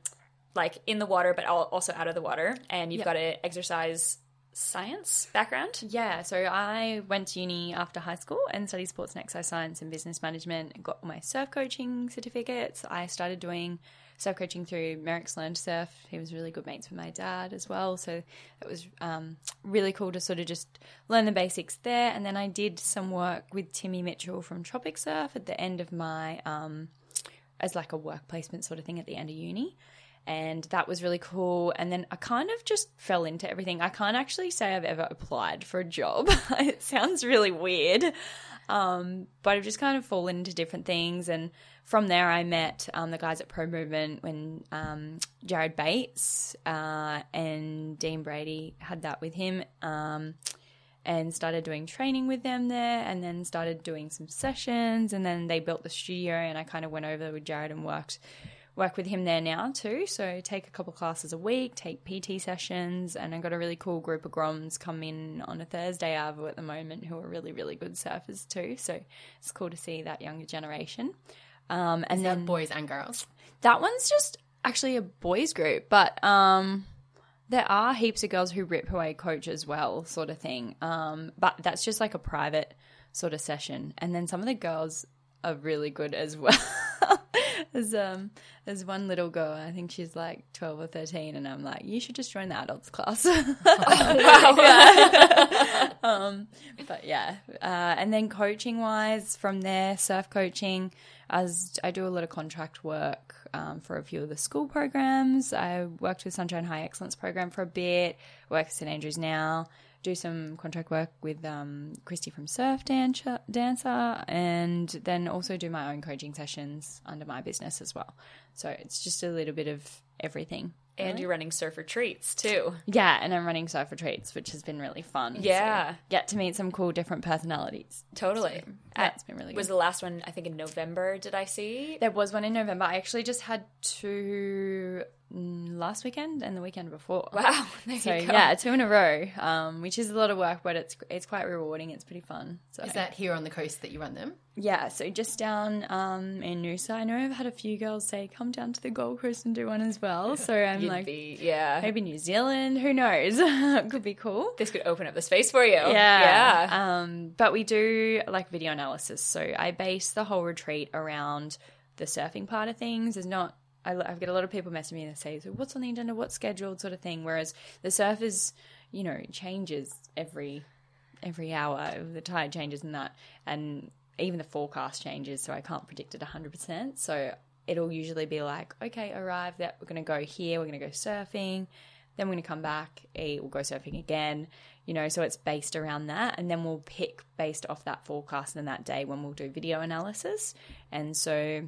like in the water, but also out of the water. And you've Yep. got an exercise science background. Yeah, so I went to uni after high school and studied sports and exercise science and business management got my surf coaching certificates. I started doing surf coaching through Merrick's Learn to Surf. He was really good mates with my dad as well. So it was um, really cool to sort of just learn the basics there. And then I did some work with Timmy Mitchell from Tropic Surf at the end of my, um, as like a work placement sort of thing at the end of uni and that was really cool. And then I kind of just fell into everything. I can't actually say I've ever applied for a job. it sounds really weird, um, but I've just kind of fallen into different things. And from there, I met um, the guys at Pro Movement when um, Jared Bates uh, and Dean Brady had that with him. Um, and started doing training with them there and then started doing some sessions and then they built the studio and I kind of went over with Jared and worked work with him there now too. So take a couple classes a week, take PT sessions, and I've got a really cool group of Groms come in on a Thursday Arvo at the moment who are really, really good surfers too. So it's cool to see that younger generation. Um, and then boys and girls. that one's just actually a boys group, but um, there are heaps of girls who rip away coach as well, sort of thing. Um, but that's just like a private sort of session, and then some of the girls are really good as well. there's um, there's one little girl, I think she's like twelve or thirteen, and I'm like, you should just join the adults class. um, but yeah, uh, and then coaching wise, from there, surf coaching, as I do a lot of contract work um, for a few of the school programs. I worked with Sunshine High Excellence program for a bit. Work at St Andrews now. Do some contract work with um, Christy from Surf Dancer, Dancer, and then also do my own coaching sessions under my business as well. So it's just a little bit of everything. And you're running surf retreats too. Yeah, and I'm running surf retreats, which has been really fun. Yeah. So get to meet some cool different personalities. Totally. That's been really good. Was the last one I think in November? Did I see? There was one in November. I actually just had two last weekend and the weekend before. Wow. So yeah, two in a row, um, which is a lot of work, but it's it's quite rewarding. It's pretty fun. So Is that here on the coast that you run them? yeah, so just down um, in Noosa, I know I've had a few girls say come down to the Gold Coast and do one as well. So I'm like, be, yeah. maybe New Zealand. Who knows? Could be cool. This could open up the space for you. Yeah. Yeah. Um, but we do like video analysis. So I base the whole retreat around the surfing part of things. There's not, I, I get a lot of people messaging me and say, so what's on the agenda? What's scheduled? Sort of thing. Whereas the surf is, you know, changes every, every hour. The tide changes and that. And even the forecast changes. So I can't predict it 100%. So it'll usually be like, okay, arrive that we're going to go here. We're going to go surfing then we're going to come back, eat, we'll go surfing again, you know, so it's based around that. And then we'll pick based off that forecast and that day when we'll do video analysis. And so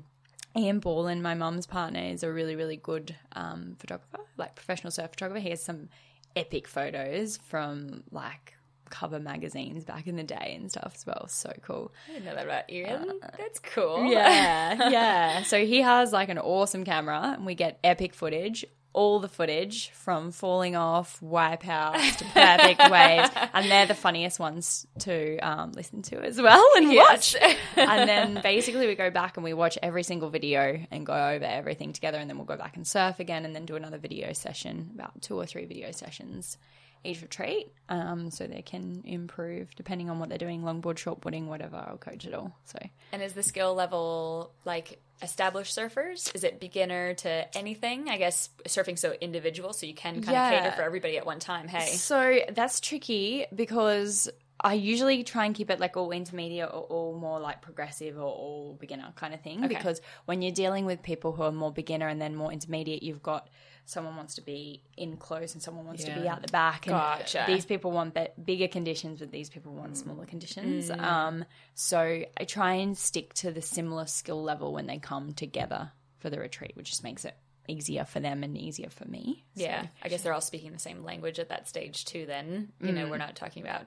Ian Ballin, my mum's partner, is a really, really good um, photographer, like professional surf photographer. He has some epic photos from like cover magazines back in the day and stuff as well. So cool. I didn't know that about Ian. That's cool. Yeah, yeah. So he has like an awesome camera, and we get epic footage. All the footage from falling off, wipeouts to perfect waves, and they're the funniest ones to um, listen to as well and Yes. watch. and then basically we go back and we watch every single video and go over everything together, and then we'll go back and surf again, and then do another video session, about two or three video sessions each retreat, um, so they can improve depending on what they're doing, longboard, shortboarding, whatever. I'll coach it all. So. And is the skill level like established surfers? Is it beginner to anything? I guess surfing's so individual, so you can kind Yeah. of cater for everybody at one time. Hey. So that's tricky because I usually try and keep it like all intermediate or all more like progressive or all beginner kind of thing. Because when you're dealing with people who are more beginner and then more intermediate, you've got someone wants to be in close and someone wants to be out the back. And Gotcha. these people want bigger conditions, but these people want smaller conditions. Um, so I try and stick to the similar skill level when they come together for the retreat, which just makes it easier for them and easier for me. So- Yeah, I guess they're all speaking the same language at that stage too. Then you know we're not talking about.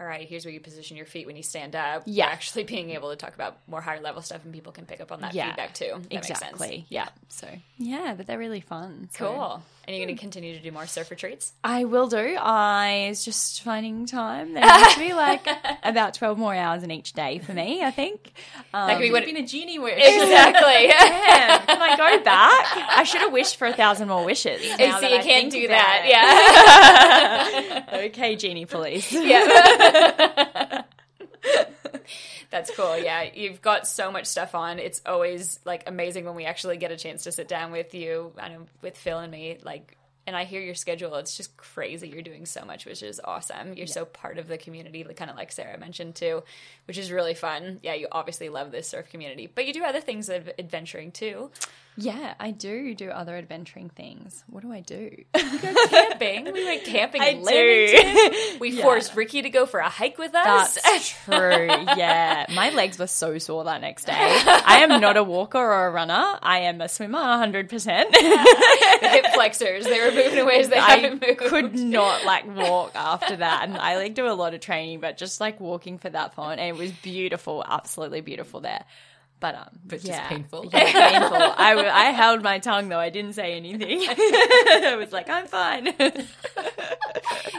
All right, here's where you position your feet when you stand up. Yeah. We're actually being able to talk about more higher level stuff, and people can pick up on that feedback too. That makes sense. exactly. Yeah. So yeah, but they're really fun. So- Cool. And you're going to continue to do more surf retreats? I will do. I is just finding time. There needs to be like about twelve more hours in each day for me. I think. Um, That could be what. Been a genie wish. Exactly. man, can I go back? I should have wished for a thousand more wishes. So you I can't do that. it. okay, genie police. Yeah. Yeah. That's cool. Yeah, you've got so much stuff on. It's always like amazing when we actually get a chance to sit down with you, I know with Phil and me, like and I hear your schedule. It's just crazy. You're doing so much, which is awesome. You're so part of the community, like, kind of like Sarah mentioned too, which is really fun. Yeah, you obviously love this surf community, but you do other things of adventuring too. Yeah, I do do other adventuring things. What do I do? We go camping. We went camping I in Lamington. We Yeah. forced Ricky to go for a hike with us. That's true. Yeah. My legs were so sore that next day. I am not a walker or a runner. I am a swimmer 100%. the hip flexors, they were moving in ways they I haven't moved. could not like walk after that. And I like do a lot of training, but just like walking for that fun. And it was beautiful, absolutely beautiful there. But um, But just yeah. painful. Yeah, painful. I, w- I held my tongue though. I didn't say anything. I was like, I'm fine.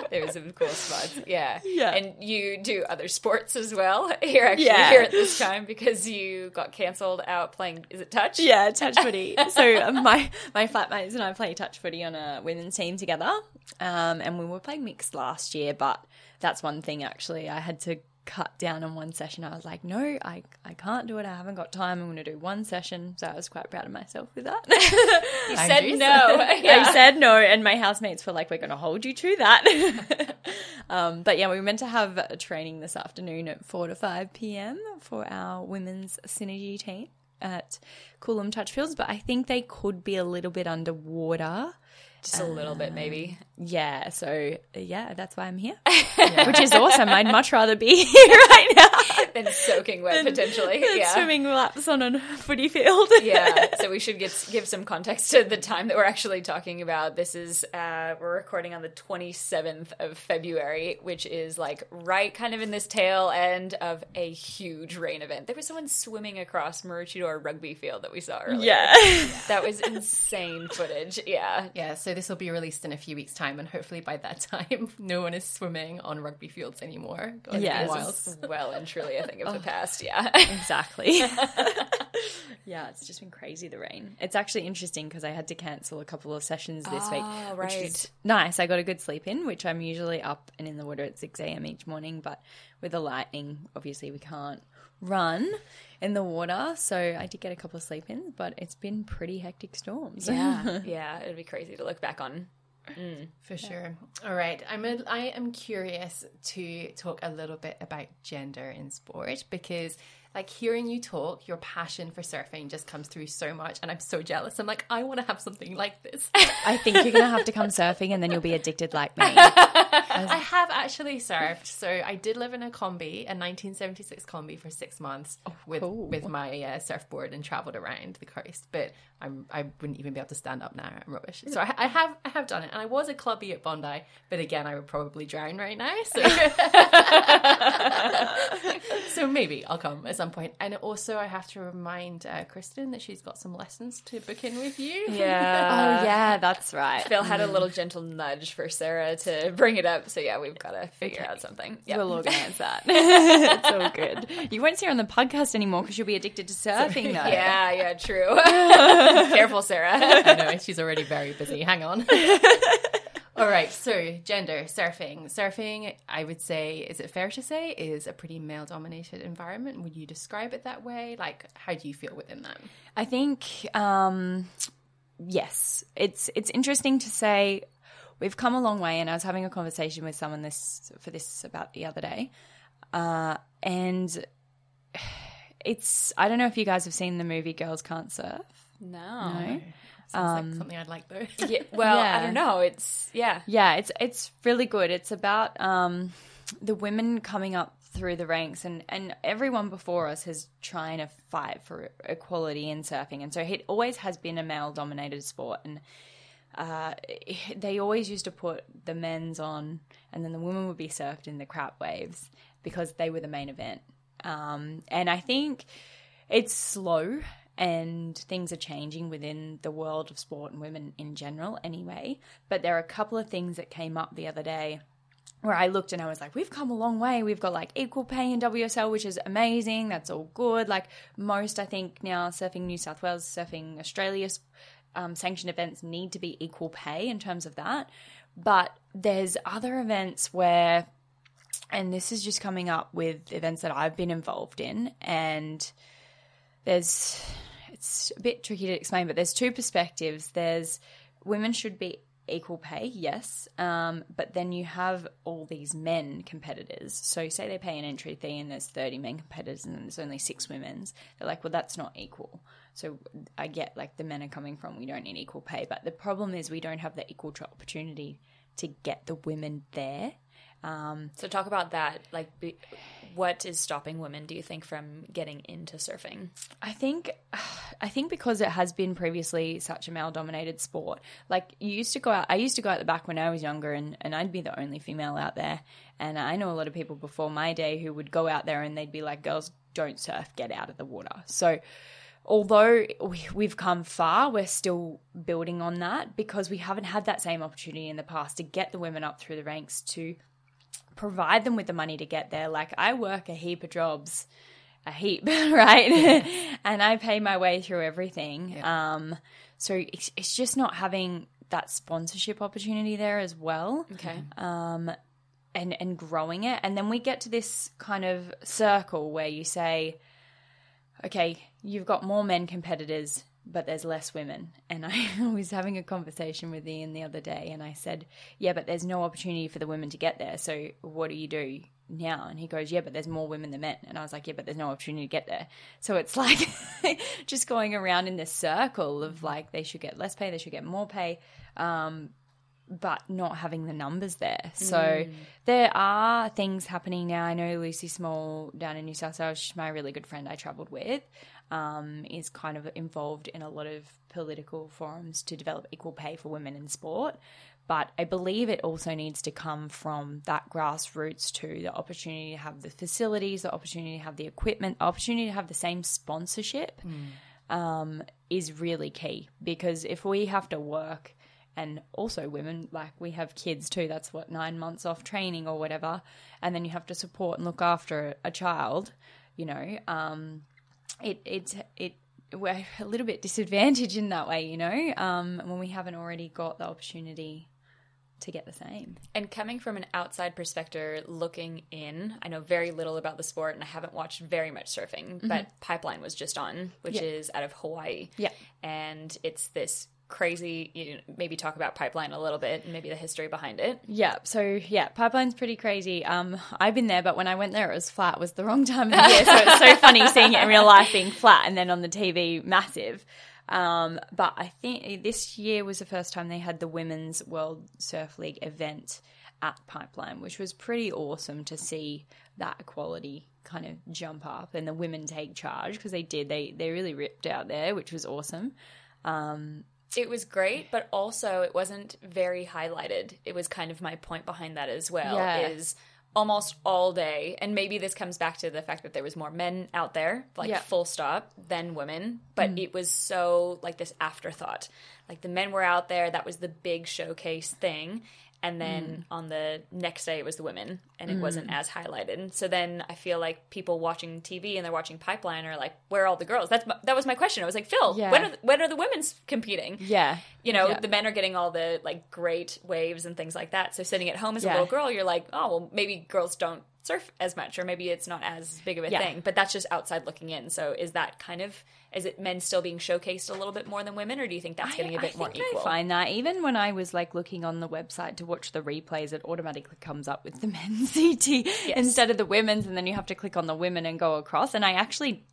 There was some cool spots. Yeah. Yeah. And you do other sports as well. You're actually Yeah. here at this time because you got cancelled out playing, is it touch? Yeah, touch footy. So um, my my flatmates and I play touch footy on a women's team together, um, and we were playing mixed last year. But that's one thing actually I had to cut down on one session. I was like, no, I I can't do it. I haven't got time. I'm going to do one session. So I was quite proud of myself with that. You said Boundaries. no. I said no, and my housemates were like, "We're going to hold you to that." um, but yeah, we were meant to have a training this afternoon at four to five p.m. for our women's synergy team at Coolum Touchfields, but I think they could be a little bit underwater. Just a little bit, maybe. Um, yeah, so yeah, that's why I'm here, which is awesome. I'd much rather be here right now Then soaking wet, potentially. Yeah. swimming laps on a footy field. yeah. So we should give give some context to the time that we're actually talking about. This is uh, we're recording on the 27th of February, which is like right kind of in this tail end of a huge rain event. There was someone swimming across Maroochydore rugby field that we saw earlier. yeah. That was insane footage. Yeah. Yeah, so this will be released in a few weeks' time, and hopefully by that time, no one is swimming on rugby fields anymore. It's been Yes. wild. This is well and truly a thing of the oh, past. Yeah. Exactly. yeah, it's just been crazy the rain. It's actually interesting because I had to cancel a couple of sessions this week, Oh, which right. is nice. I got a good sleep in, which I'm usually up and in the water at 6 a.m. each morning. But with the lightning, obviously we can't run in the water. So I did get a couple of sleep ins, but it's been pretty hectic storms. Yeah. Yeah. It'd be crazy to look back on. For sure. All right. I'm a, I am curious to talk a little bit about gender in sport because like hearing you talk, your passion for surfing just comes through so much and I'm so jealous. I'm like, I want to have something like this. I think you're going to have to come surfing and then you'll be addicted like me. I have actually surfed. So I did live in a combi, a 1976 combi for six months with cool. with my uh, surfboard and traveled around the coast. But I'm I wouldn't even be able to stand up now. I'm rubbish. So I, I have I have done it, and I was a clubby at Bondi. But again, I would probably drown right now. So, so maybe I'll come some point. And also, I have to remind uh, Kristen that she's got some lessons to book in with you. Yeah. oh, yeah, that's right. Phil had a little gentle nudge for Sarah to bring it up. So yeah, we've got to figure out something. Yeah. We'll organise that. it's all good. You won't see her on the podcast anymore because you'll be addicted to surfing, though. yeah, yeah, true. Careful, Sarah. I know she's already very busy. Hang on. All right, so gender surfing. Surfing, I would say, is it fair to say, is a pretty male dominated environment? Would you describe it that way? Like, how do you feel within that? I think um, yes, it's it's interesting to say we've come a long way. And I was having a conversation with someone this for this about the other day, uh, and it's I don't know if you guys have seen the movie Girls Can't Surf. No. No? Sounds like something I'd like, though. Yeah, well, I don't know. It's yeah. Yeah, it's it's really good. It's about um, the women coming up through the ranks, and and everyone before us has trying to fight for equality in surfing, and so it always has been a male dominated sport, and uh, they always used to put the men's on, and then the women would be surfed in the crap waves because they were the main event. Um, and I think it's slow and things are changing within the world of sport and women in general anyway. But there are a couple of things that came up the other day where I looked and I was like, we've come a long way. We've got like equal pay in WSL, which is amazing. That's all good. Like most, I think now surfing New South Wales, surfing Australia's um, sanctioned events need to be equal pay in terms of that. But there's other events where, and this is just coming up with events that I've been involved in, and there's it's a bit tricky to explain, but there's two perspectives. There's women should be equal pay, yes. Um, but then you have all these men competitors. So say they pay an entry fee and there's 30 men competitors and there's only six women's. They're like, well, that's not equal. So I get like the men are coming from, we don't need equal pay. But the problem is we don't have the equal opportunity to get the women there. Um, so talk about that. Like, be, what is stopping women? Do you think from getting into surfing? I think I think because it has been previously such a male dominated sport. Like you used to go out I used to go out the back when I was younger and, and I'd be the only female out there. And I know a lot of people before my day who would go out there and they'd be like, Girls don't surf, get out of the water. So although we've come far, we're still building on that because we haven't had that same opportunity in the past to get the women up through the ranks to provide them with the money to get there. Like I work a heap of jobs, a heap, right? and I pay my way through everything. Um, so it's, it's just not having that sponsorship opportunity there as well Okay. Um, and and growing it and then we get to this kind of circle where you say okay you've got more men competitors but there's less women. And i was having a conversation with ian the other day and i said yeah but there's no opportunity for the women to get there so what do you do now? And he goes yeah but there's more women than men. And i was like yeah but there's no opportunity to get there. So it's like just going around in this circle of mm-hmm. like they should get less pay they should get more pay um, but not having the numbers there. So mm. there are things happening now. I know Lucy Small down in New South Wales, she's my really good friend I travelled with, um, is kind of involved in a lot of political forums to develop equal pay for women in sport. But I believe it also needs to come from that grassroots to the opportunity to have the facilities, the opportunity to have the equipment, the opportunity to have the same sponsorship um, is really key because if we have to work and also women like we have kids too that's what nine months off training or whatever and then you have to support and look after a child you know um, it it it we're a little bit disadvantaged in that way you know um, when we haven't already got the opportunity to get the same And coming from an outside perspective, looking in, I know very little about the sport and I haven't watched very much surfing, but Pipeline was just on, which Yeah. is out of Hawaii. Yeah. And it's this crazy, you know, maybe talk about Pipeline a little bit and maybe the history behind it. Yeah, so yeah, pipeline's pretty crazy. Um, I've been there, but when I went there, it was flat. It was the wrong time of the year, so it's so funny seeing it in real life being flat, and then on the TV, massive. Um, but I think this year was the first time they had the Women's World Surf League event at Pipeline, which was pretty awesome to see that equality kind of jump up and the women take charge because they did. They they really ripped out there, which was awesome. It was great, but also it wasn't very highlighted. It was kind of my point behind that as well. Yeah. Is almost all day, and maybe this comes back to the fact that there was more men out there, like Yeah. full stop, than women. But mm. it was so like this afterthought. Like the men were out there, that was the big showcase thing. And then mm. on the next day, it was the women, and it wasn't mm. as highlighted. So then I feel like people watching TV and they're watching Pipeline are like, "Where are all the girls?" That's my, that was my question. I was like, "Phil, Yeah. when are the, when are the women's competing?" Yeah, you know Yeah. the men are getting all the like great waves and things like that so sitting at home as a little girl you're like oh well maybe girls don't surf as much or maybe it's not as big of a Yeah. thing but that's just outside looking in so is that kind of is it men still being showcased a little bit more than women or do you think that's getting a bit I more think equal I find that even when I was like looking on the website to watch the replays, it automatically comes up with the men's CT instead of the women's, and then you have to click on the women and go across. And I actually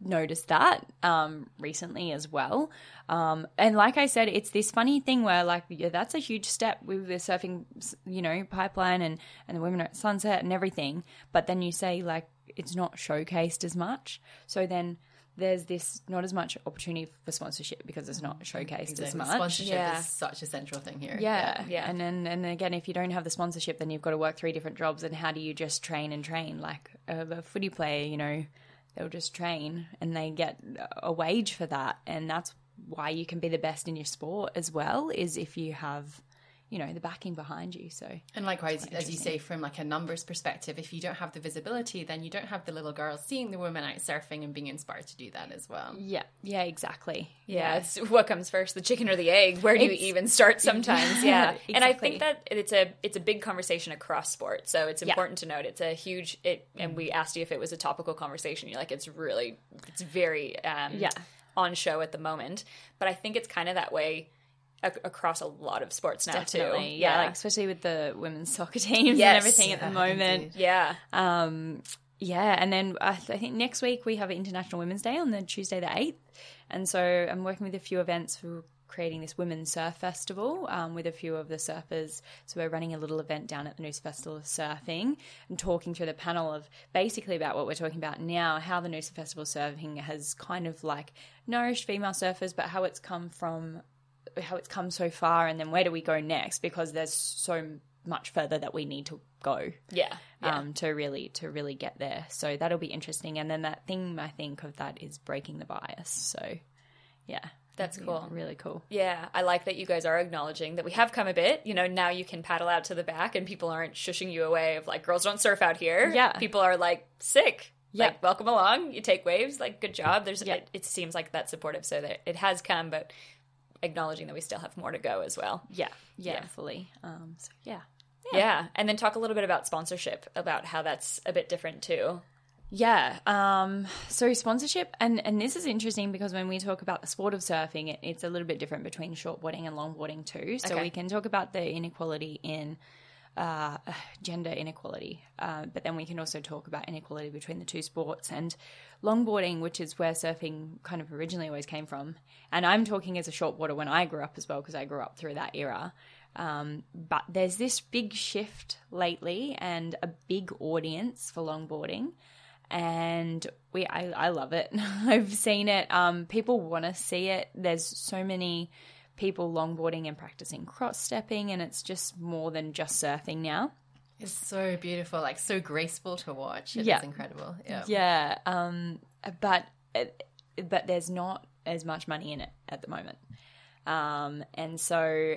noticed that um, recently as well. Um, and like I said, it's this funny thing where like yeah, that's a huge step with the surfing, you know, pipeline and and the women at sunset and everything. But then you say like it's not showcased as much. So then there's this not as much opportunity for sponsorship because it's not showcased as much. Sponsorship Yeah. is such a central thing here. Yeah. Yeah. And then and again if you don't have the sponsorship then you've got to work three different jobs and how do you just train and train like a, a footy player, you know, they'll just train and they get a wage for that. And that's why you can be the best in your sport as well is if you have you know the backing behind you so And likewise, as you say, from like a numbers perspective, if you don't have the visibility, then you don't have the little girls seeing the women out surfing and being inspired to do that as well. yeah yeah exactly yeah, it's what comes first, the chicken or the egg? Where do you even start sometimes? Yeah. And I think that it's a it's a big conversation across sport. So it's Yeah. important to note it's a huge it and we asked you if it was a topical conversation. You're like it's really it's very um Yeah. on show at the moment. But I think it's kind of that way ac- across a lot of sports now Definitely, too. yeah, like especially with the women's soccer teams Yes. and everything at the moment. indeed. yeah. Um, yeah, and then I, th- I think next week we have International Women's Day on the Tuesday the eighth, and so I'm working with a few events for creating this women's surf festival um, with a few of the surfers. So we're running a little event down at the Noosa Festival of Surfing and talking through the panel of basically about what we're talking about now, how the Noosa Festival of Surfing has kind of like nourished female surfers, but how it's come from how it's come so far, and then where do we go next? Because there's so much further that we need to go Yeah. Yeah. um, to really to really get there. So that'll be interesting. And then that theme I think of that is breaking the bias. So yeah, That's cool. Really cool. Yeah, I like that you guys are acknowledging that we have come a bit. You know, now you can paddle out to the back and people aren't shushing you away of like, girls don't surf out here. Yeah. People are like, sick. Yeah. Like, welcome along. You take waves. Like, good job. There's, Yeah. it, it seems like that's supportive. So that it has come, but acknowledging that we still have more to go as well. Yeah, yeah, Yeah. fully. Um, so yeah. Yeah. And then talk a little bit about sponsorship, about how that's a bit different too. Yeah. Um, so sponsorship, and and this is interesting because when we talk about the sport of surfing, it, it's a little bit different between shortboarding and longboarding too. So Okay. we can talk about the inequality in uh, gender inequality, uh, but then we can also talk about inequality between the two sports and longboarding, which is where surfing kind of originally always came from. And I'm talking as a shortboarder when I grew up as well because I grew up through that era. Um, but there's this big shift lately and a big audience for longboarding and we I, I love it. I've seen it. Um, people want to see it. There's so many people longboarding and practicing cross stepping, and it's just more than just surfing now. It's so beautiful, like so graceful to watch. It's Yeah. incredible. Yeah. Yeah, um, but but there's not as much money in it at the moment, um, and so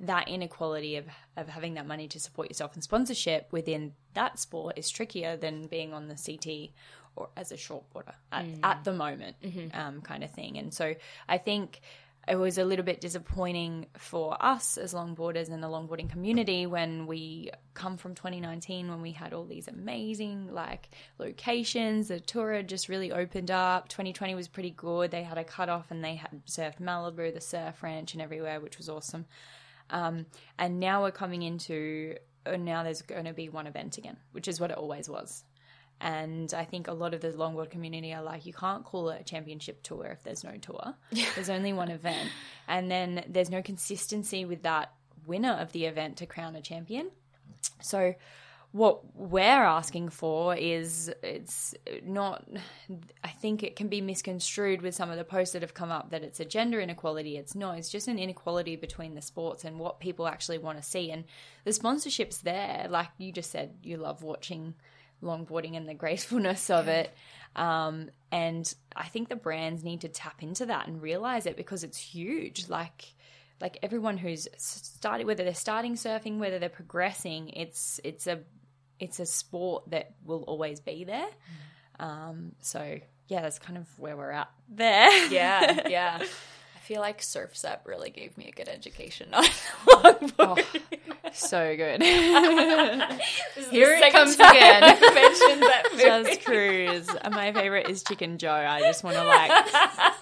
that inequality of of having that money to support yourself and sponsorship within that sport is trickier than being on the CT or as a shortboarder at, at the moment, um, kind of thing. And so I think it was a little bit disappointing for us as longboarders and the longboarding community when we come from 2019 when we had all these amazing like locations. The tour had just really opened up. 2020 was pretty good. They had a cutoff and they had surfed malibu the surf ranch and everywhere which was awesome. Um, and now we're coming into uh, now there's going to be one event again which is what it always was and I think a lot of the longboard community are like, you can't call it a championship tour if there's no tour. There's only one event. And then there's no consistency with that winner of the event to crown a champion. So what we're asking for is it's not I think it can be misconstrued with some of the posts that have come up that it's a gender inequality. It's not. It's just an inequality between the sports and what people actually want to see. And the sponsorship's there. Like you just said, you love watching longboarding and the gracefulness of it. Um, and I think the brands need to tap into that and realize it because it's huge. Like, like everyone who's started, whether they're starting surfing, whether they're progressing, it's it's a it's a sport that will always be there. Um, so yeah, that's kind of where we're at there. Yeah, yeah. I feel like Surf's Up really gave me a good education on longboarding. Oh, so good. This is the Here it comes again. I've mentioned that movie. Just cruise. My favorite is Chicken Joe. I just want to like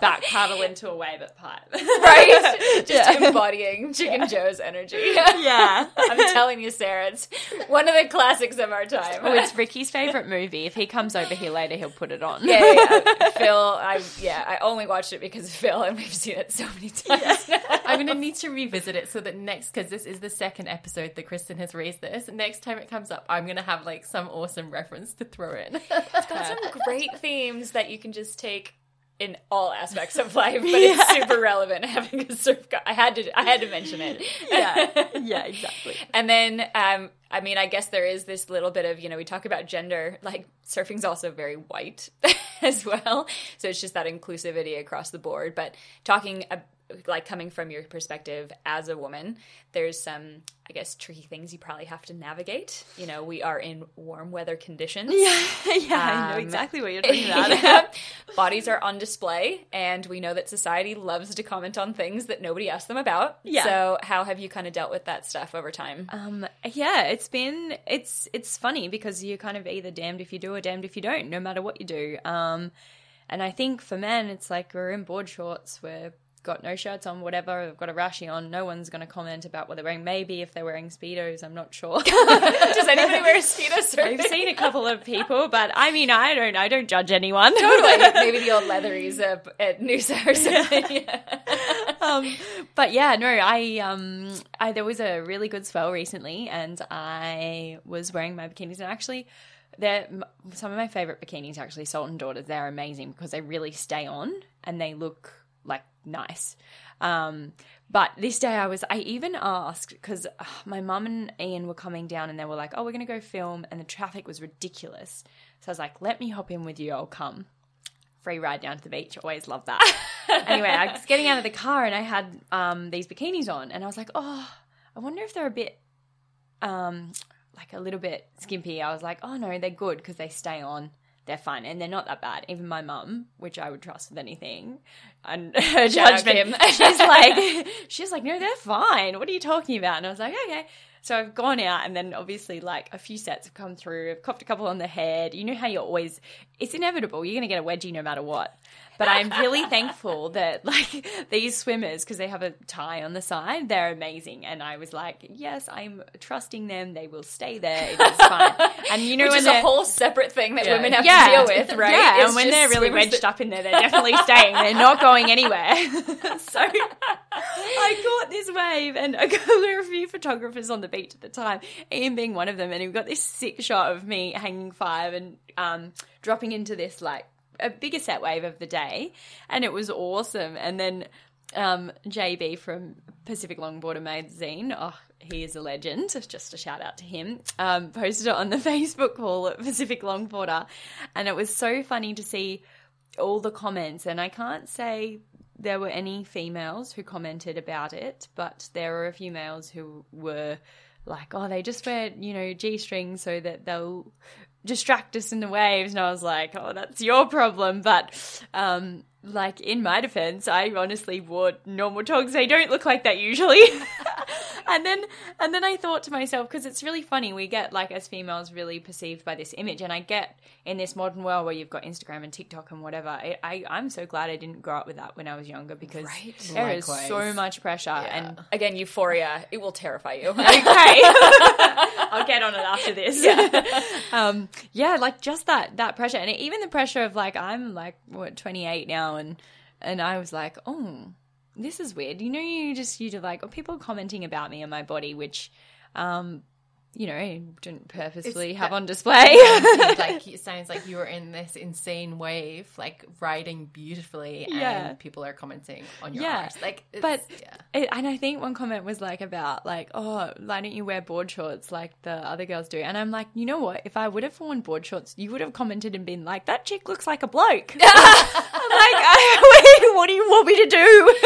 back paddle into a wave at pipe. right? Just embodying Chicken Joe's energy. yeah. I'm telling you, Sarah, it's one of the classics of our time. Oh, it's Ricky's favorite movie. If he comes over here later, he'll put it on. yeah, yeah, yeah. Phil, I yeah, I only watched it because of Phil, and we've seen it so many times. now. I'm going to need to revisit it so that next, because this is the second episode that Kristen has raised this. Next time it comes up, I'm going to have like some awesome reference to throw in. It's got some great themes that you can just take in all aspects of life, but it's super relevant having a surf. Go- I had to, I had to mention it. yeah. Yeah, exactly. And then, um, I mean, I guess there is this little bit of, you know, we talk about gender, like surfing's also very white as well. So it's just that inclusivity across the board. But talking, like coming from your perspective as a woman, there's some, I guess, tricky things you probably have to navigate. You know, we are in warm weather conditions. Yeah, yeah, I know Um, exactly what you're talking about. Yeah. Bodies are on display, and we know that society loves to comment on things that nobody asked them about. Yeah. So, how have you kind of dealt with that stuff over time? Um, yeah, it's been it's it's funny because you're kind of either damned if you do or damned if you don't, no matter what you do. Um, and I think for men, it's like we're in board shorts, we're got no shirts on, whatever, they've got a rashy on, no one's going to comment about what they're wearing. Maybe if they're wearing Speedos, I'm not sure. Does anybody wear a speedo surfing? I've seen a couple of people, but I mean, I don't, I don't judge anyone. Totally. Maybe the old leatheries uh, at Noosa or something. um, but yeah, no, I um, I there was a really good swell recently, and I was wearing my bikinis, and actually, they're some of my favorite bikinis. Actually, Salt and Daughters, they're amazing because they really stay on and they look nice. Um, but this day I was, I even asked because uh, my mum and Ian were coming down and they were like, oh, we're going to go film. And the traffic was ridiculous. So I was like, let me hop in with you. I'll come. Free ride down to the beach. Always love that. anyway, I was getting out of the car and I had um, these bikinis on. And I was like, oh, I wonder if they're a bit, um, like a little bit skimpy. I was like, oh no, they're good because they stay on they're fine and they're not that bad. Even my mum, which I would trust with anything, and her Shout out judgment, she's like, she's like, no, they're fine. What are you talking about? And I was like, okay. So I've gone out, and then obviously, like a few sets have come through. I've copped a couple on the head. You know how you're always, it's inevitable. You're going to get a wedgie no matter what. But I'm really thankful that like these swimmers, because they have a tie on the side, they're amazing. And I was like, yes, I'm trusting them. They will stay there. It is fine. And you know Which is a whole separate thing that Yeah. women have yeah, to deal with, right? Yeah, It's and when they're really wedged that- up in there, they're definitely staying. They're not going anywhere. so I caught this wave, and there were a few photographers on the beach at the time, Ian being one of them, and we got this sick shot of me hanging five and um, dropping into this like a bigger set wave of the day, and it was awesome. And then um, JB from Pacific Longboarder magazine, oh, he is a legend. Just a shout out to him. Um, posted it on the Facebook wall at Pacific Longboarder, and it was so funny to see all the comments. And I can't say there were any females who commented about it, but there were a few males who were like, "Oh, they just wear you know g strings so that they'll." Distract us in the waves and I was like, oh, that's your problem. But um, like in my defense, I honestly wore normal togs. They don't look like that usually. and then and then I thought to myself, because it's really funny, we get like as females really perceived by this image, and I get in this modern world where you've got Instagram and TikTok and whatever. I, I I'm so glad I didn't grow up with that when I was younger because Right. there is Likewise. so much pressure and Again, euphoria. It will terrify you. okay. I'll get on it after this. Yeah. um, yeah, like just that that pressure, and even the pressure of like I'm like what 28 now, and and I was like, oh, this is weird. You know, you just you do like oh, people commenting about me and my body, which, um, you know, I didn't purposefully It's have on display. like it sounds like you were in this insane wave, like riding beautifully, Yeah. and people are commenting on your Yeah. arse. Like, it's, But yeah. it, and I think one comment was like about like, oh, why don't you wear board shorts like the other girls do? And I'm like, you know what? If I would have worn board shorts, you would have commented and been like, that chick looks like a bloke. I, what do you want me to do?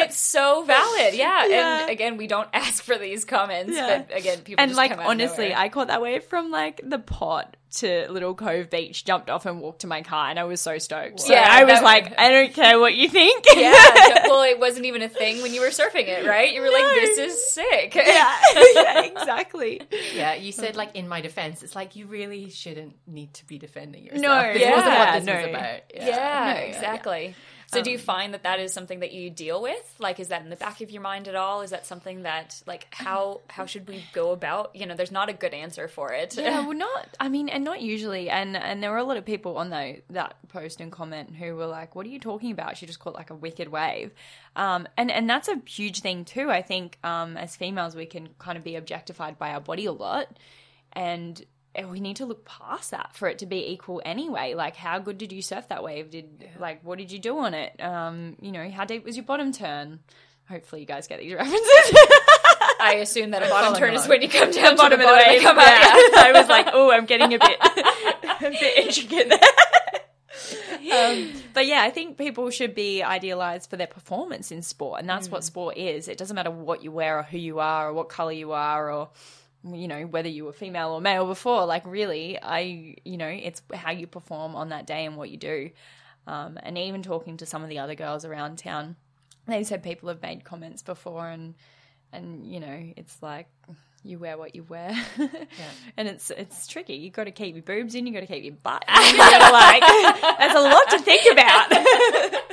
it's so valid. Yeah. Yeah. And again, we don't ask for these comments, Yeah. but again, people and just like honestly. I caught that wave from like the pot to Little Cove Beach, jumped off and walked to my car, and I was so stoked. So Yeah, I was that- like, I don't care what you think. yeah. well, it wasn't even a thing when you were surfing it, right? You were like, this is sick. yeah, yeah, exactly. Yeah, you said like in my defense, it's like you really shouldn't need to be defending yourself. No, this wasn't yeah, what this no. was about. Yeah, No, yeah, yeah. exactly. So, do you find that that is something that you deal with? Like, is that in the back of your mind at all? Is that something that, like, how how should we go about? You know, there's not a good answer for it. Yeah, well, not. I mean, and not usually. And and there were a lot of people on the, that post and comment who were like, "What are you talking about? She just caught like a wicked wave." Um, and and that's a huge thing too. I think um, as females, we can kind of be objectified by our body a lot, and we need to look past that for it to be equal anyway. Like, how good did you surf that wave? Did like what did you do on it? Um, you know, how deep was your bottom turn? Hopefully, you guys get these references. I assume that a bottom turn is when you come down bottom to of the the bottom wave. and come up. yeah. Yeah. I was like, oh, I'm getting a bit, a bit intricate there. um, but yeah, I think people should be idealized for their performance in sport, and that's what sport is. It doesn't matter what you wear or who you are or what color you are or you know whether you were female or male before. Like really, I you know it's how you perform on that day and what you do. Um, and even talking to some of the other girls around town, they said people have made comments before and and you know it's like you wear what you wear and it's it's tricky you got to keep your boobs in you got to keep your butt in, like there's a lot to think about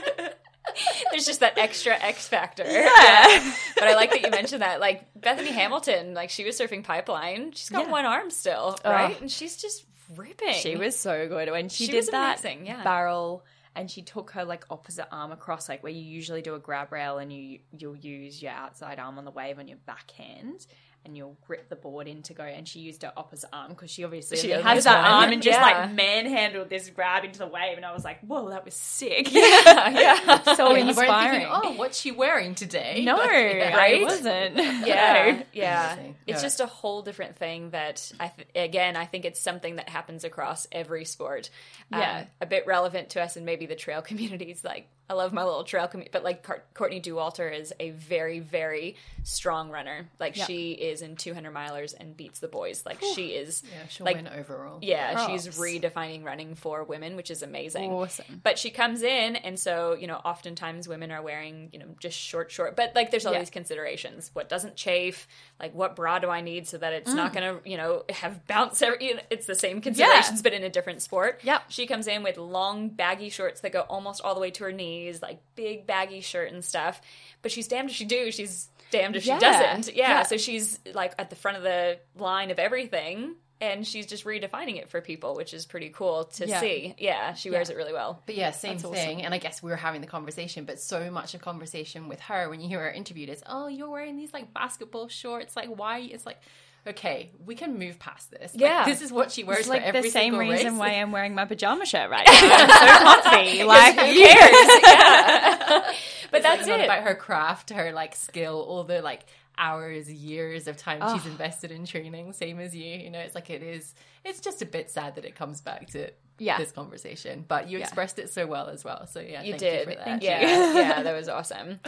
There's just that extra X factor. Yeah. But I like that you mentioned that. Like Bethany Hamilton, like she was surfing pipeline. She's got Yeah. one arm still, right? And she's just ripping. She was so good when she, She did that amazing, yeah. barrel and she took her like opposite arm across like where you usually do a grab rail and you you'll use your outside arm on the wave on your backhand and you'll grip the board in to go and she used her opposite arm because she obviously She only only has has that one. arm and just Yeah. like manhandled this grab into the wave and I was like whoa that was sick yeah. so Yeah, you inspiring thinking, oh, what's she wearing today? no But, yeah. I wasn't yeah, yeah. Interesting. It's Yeah. just a whole different thing that I th- again I think it's something that happens across every sport. Um, Yeah. a bit relevant to us and maybe the trail communities. Like I love my little trail community, but like Courtney Dauwalter is a very very strong runner. Like Yeah. she is in 200 milers and beats the boys. Like she is. Yeah, she'll Like- win overall. Yeah, she's redefining running for women, which is amazing. Awesome. But she comes in, and so you know, oftentimes women are wearing you know just short, short. But like, there's all Yeah. these considerations: what doesn't chafe, like what bra do I need so that it's not mm. gonna you know have bounce. Every, you know, it's the same considerations, but in a different sport. Yep. She comes in with long baggy shorts that go almost all the way to her knees, like big baggy shirt and stuff. But she's damned if she do. She's damned if Yeah. she doesn't. Yeah. Yeah. So she's like at the front of the line of everything. And she's just redefining it for people, which is pretty cool to Yeah. see. Yeah, she wears it really well. But yeah, same That's thing. And I guess we were having the conversation, but so much of conversation with her when you hear her interviewed is, oh, you're wearing these like basketball shorts. Like, why? It's like, okay, we can move past this. Like, Yeah. this is what she wears It's like for every the same single reason race. why I'm wearing my pajama shirt right now. I'm so comfy. Like, Who cares? yeah. but It's, that's like, not it. about her craft, her like skill, all the like hours, years of time she's Oh. invested in training. Same as you, you know. It's like it is. It's just a bit sad that it comes back to Yeah. this conversation. But you Yeah. expressed it so well as well. So yeah, you thank did. You for that. Thank yeah, yeah, that was awesome.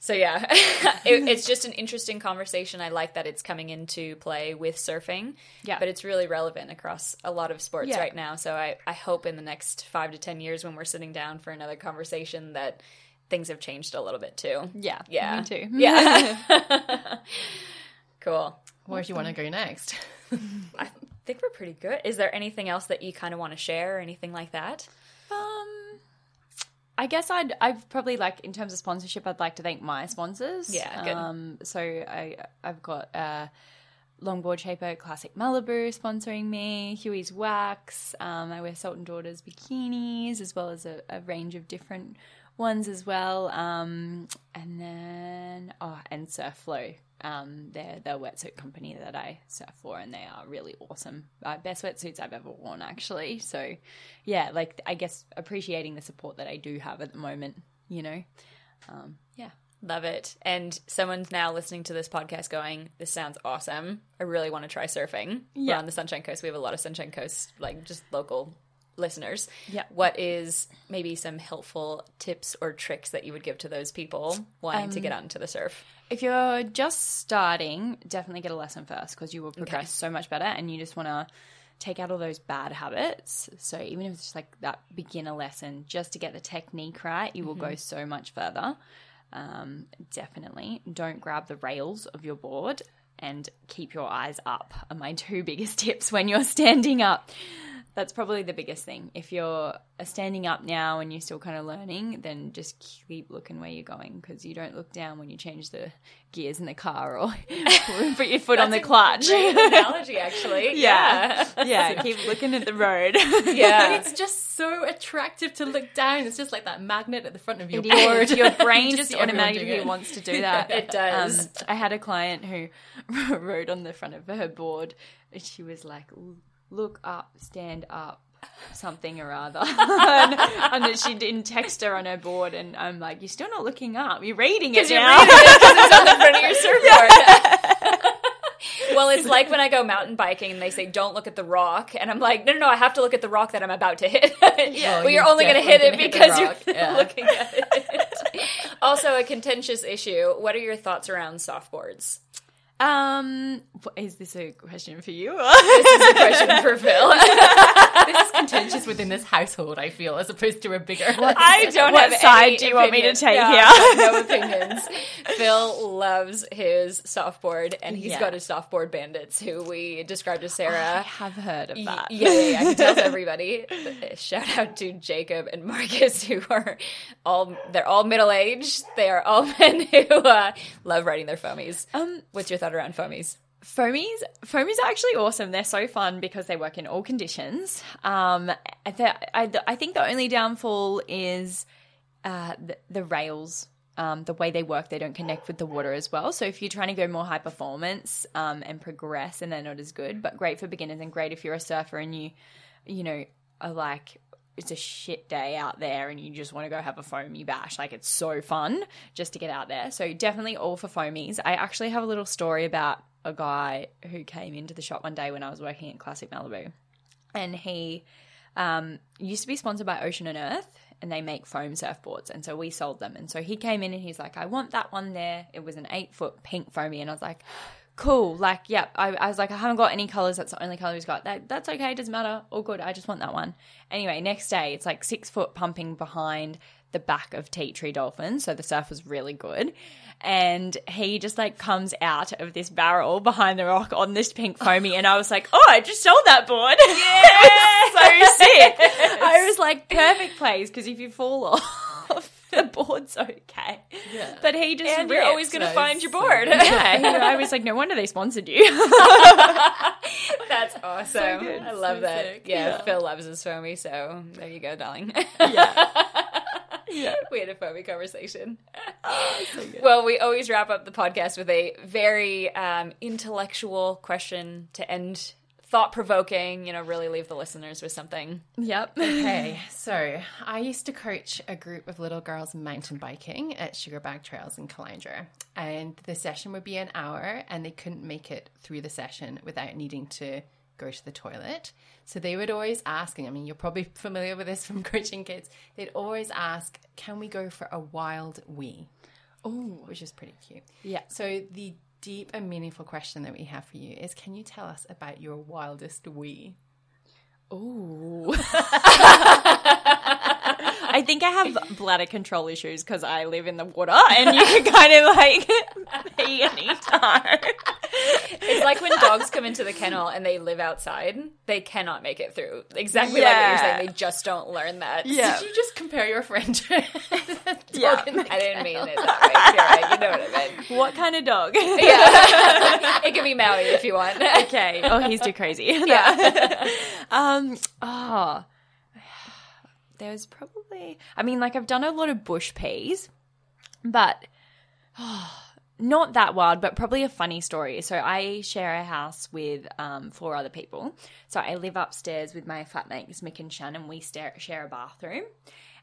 So yeah, it, it's just an interesting conversation. I like that it's coming into play with surfing. Yeah. but it's really relevant across a lot of sports Yeah. right now. So I, I hope in the next five to ten years, when we're sitting down for another conversation, that things have changed a little bit too. yeah, Yeah, me too. Yeah, cool. Where do you want to go next? I think we're pretty good. Is there anything else that you kind of want to share or anything like that? Um, I guess I'd I've probably like in terms of sponsorship, I'd like to thank my sponsors. Yeah, good. Um, so I I've got uh, Longboard Shaper Classic Malibu sponsoring me, Huey's Wax. Um, I wear Salt and Daughters bikinis as well as a, a range of different ones as well. Um, and then oh, and Surflow. Um, they're the wetsuit company that I surf for, and they are really awesome. Uh, best wetsuits I've ever worn, actually. So, yeah, like I guess appreciating the support that I do have at the moment, you know. Um, yeah, Love it. And someone's now listening to this podcast going, This sounds awesome. I really want to try surfing. We're Yeah. on the Sunshine Coast. We have a lot of Sunshine Coast, like just local listeners. Yeah. What is maybe some helpful tips or tricks that you would give to those people wanting to get out into the surf? if you're just starting, definitely get a lesson first because you will progress so much better, and you just want to take out all those bad habits. So even if it's just like that beginner lesson, just to get the technique right, you will go so much further. Um, definitely don't grab the rails of your board and keep your eyes up are my two biggest tips when you're standing up. That's probably the biggest thing. If you're standing up now and you're still kind of learning, then just keep looking where you're going because you don't look down when you change the gears in the car or put your foot on the clutch. Analogy, actually. Yeah. Yeah. yeah, keep looking at the road. Yeah. It's just so attractive to look down. It's just like that magnet at the front of your It board. is. Your brain You just automatically wants to do that. It does. Um, I had a client who wrote on the front of her board, and she was like, "Look up, stand up." Something or other, and, and she didn't text her on her board, and I'm like, "You're still not looking up. You're reading it You're now." reading it 'cause it's on the front of your surfboard. well, it's like when I go mountain biking and they say, don't look at the rock. And I'm like, no, no, no, I have to look at the rock that I'm about to hit. well, you're you only going to hit it because hit you're yeah. looking at it. also, a contentious issue. What are your thoughts around softboards? Um, is this a question for you? This is a question for Phil. this is contentious within this household. I feel as opposed to a bigger. I don't What have side do you want me to take No, here? No opinions. Phil loves his softboard, and he's Yeah. got his softboard bandits, who we described as Sarah. I have heard of that. Yeah, yeah, yeah. I can tell everybody. Shout out to Jacob and Marcus, who are all they're all middle aged. They are all men who uh, love riding their foamies. Um, What's your thought around foamies? Foamies, foamies are actually awesome. They're so fun because they work in all conditions. Um, I, I, think the only downfall is uh, the, the rails. Um, the way they work, they don't connect with the water as well. So if you're trying to go more high performance um, and progress, and they're not as good, but great for beginners and great if you're a surfer and you, you know, are like it's a shit day out there and you just want to go have a foamy bash. Like it's so fun just to get out there. So definitely all for foamies. I actually have a little story about a guy who came into the shop one day when I was working at Classic Malibu, and he um, used to be sponsored by Ocean and Earth, and they make foam surfboards, and so we sold them. And so he came in and he's like, "I want that one there." It was an eight foot pink foamy, and I was like. Cool, like, yep. I, I was like, I haven't got any colors. That's the only color he's got. That, that's okay. Doesn't matter. All good. I just want that one. Anyway, next day, it's like six foot pumping behind the back of Tea Tree Dolphin. So the surf was really good. And he just like comes out of this barrel behind the rock on this pink foamy. And I was like, oh, I just sold that board. Yeah. so sick. I was like, perfect place because if you fall off, the board's okay. Yeah. But he just And you're always going to so find your board. yeah, he- I was like, no wonder they sponsored you. That's awesome. good. I love So that. sick. Yeah, Yeah. Phil loves his foamy, so there you go, darling. yeah. Yeah. we had a foamy conversation. well, we always wrap up the podcast with a very um, intellectual question to end, thought provoking. You know, really leave the listeners with something. Yep. Okay, so I used to coach a group of little girls mountain biking at Sugarbag Trails in Caloundra, and the session would be an hour, and they couldn't make it through the session without needing to go to the toilet. So they would always ask, and I mean, you're probably familiar with this from coaching kids. They'd always ask, "Can we go for a wild wee?" Oh, which is pretty cute. Yeah. So the deep and meaningful question that we have for you is: Can you tell us about your wildest wee? Ooh. I think I have bladder control issues because I live in the water and you can kind of like pee anytime. It's like when dogs come into the kennel and they live outside, they cannot make it through. Exactly like what you're saying. They just don't learn that. Yeah. Did you just compare your friend to a Yeah. in the I didn't mean it that way. You're right. You know what I meant. What kind of dog? Yeah. it can be Maui if you want. okay. Oh, he's too crazy. Yeah. um. Oh. There's probably. I mean, like I've done a lot of bush peas, but not that wild. But probably a funny story. So I share a house with um, four other people. So I live upstairs with my flatmates Mick and Shannon. And we stare, share a bathroom.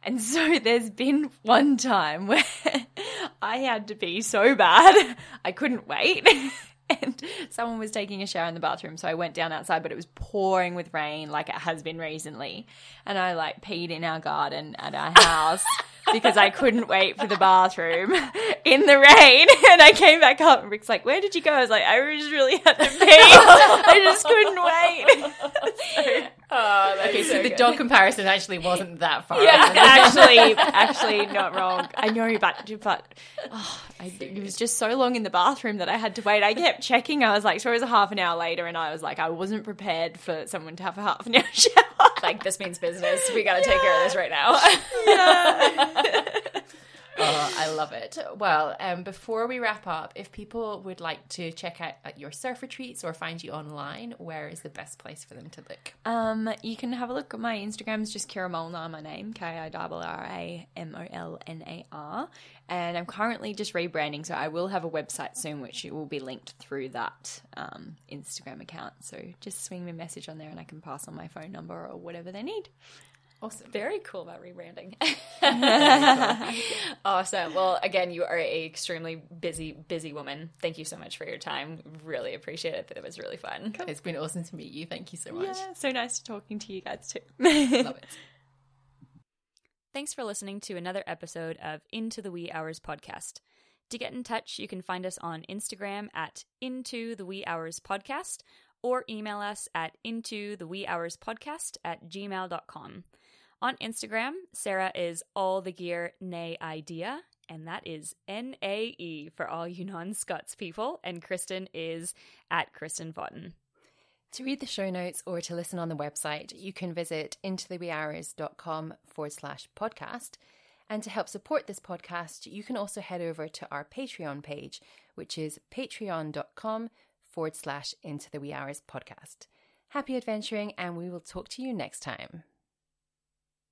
And so there's been one time where I had to pee so bad I couldn't wait. And someone was taking a shower in the bathroom, so I went down outside, but it was pouring with rain, like it has been recently. And I like peed in our garden at our house because I couldn't wait for the bathroom in the rain. And I came back up, and Rick's like, "Where did you go?" I was like, "I just really had to pee. I just couldn't wait." Oh, Okay, so, so the dog comparison actually wasn't that far. Yeah, actually, actually not wrong. I know, but but oh, I, it was just so long in the bathroom that I had to wait. I kept checking. I was like, so it was a half an hour later, and I was like, I wasn't prepared for someone to have a half an hour shower. Like this means business. We got to take care of this right now. Oh, I love it. Well, um, before we wrap up, if people would like to check out uh, your surf retreats or find you online, where is the best place for them to look? Um, you can have a look at my Instagram. It's just Kirra Molnar, my name, K I R R A M O L N A R. And I'm currently just rebranding, so I will have a website soon, which will be linked through that um, Instagram account. So just swing me a message on there, and I can pass on my phone number or whatever they need. Awesome. Very cool about rebranding. awesome. Well, again, you are a extremely busy, busy woman. Thank you so much for your time. Really appreciate it. It was really fun. It's been awesome to meet you. Thank you so much. Yeah, so nice talking to you guys too. Love it. Thanks for listening to another episode of Into the Wee Hours podcast. To get in touch, you can find us on Instagram at Into the Wee Hours podcast or email us at into the wee hours podcast at gmail.com. On Instagram, Sarah is all the gear nay idea, and that is N A E for all you non Scots people, and Kristen is at Kristen Vaughton. To read the show notes or to listen on the website, you can visit intotheweehours.com forward slash podcast. And to help support this podcast, you can also head over to our Patreon page, which is patreon.com forward slash into the wee hours podcast. Happy adventuring, and we will talk to you next time.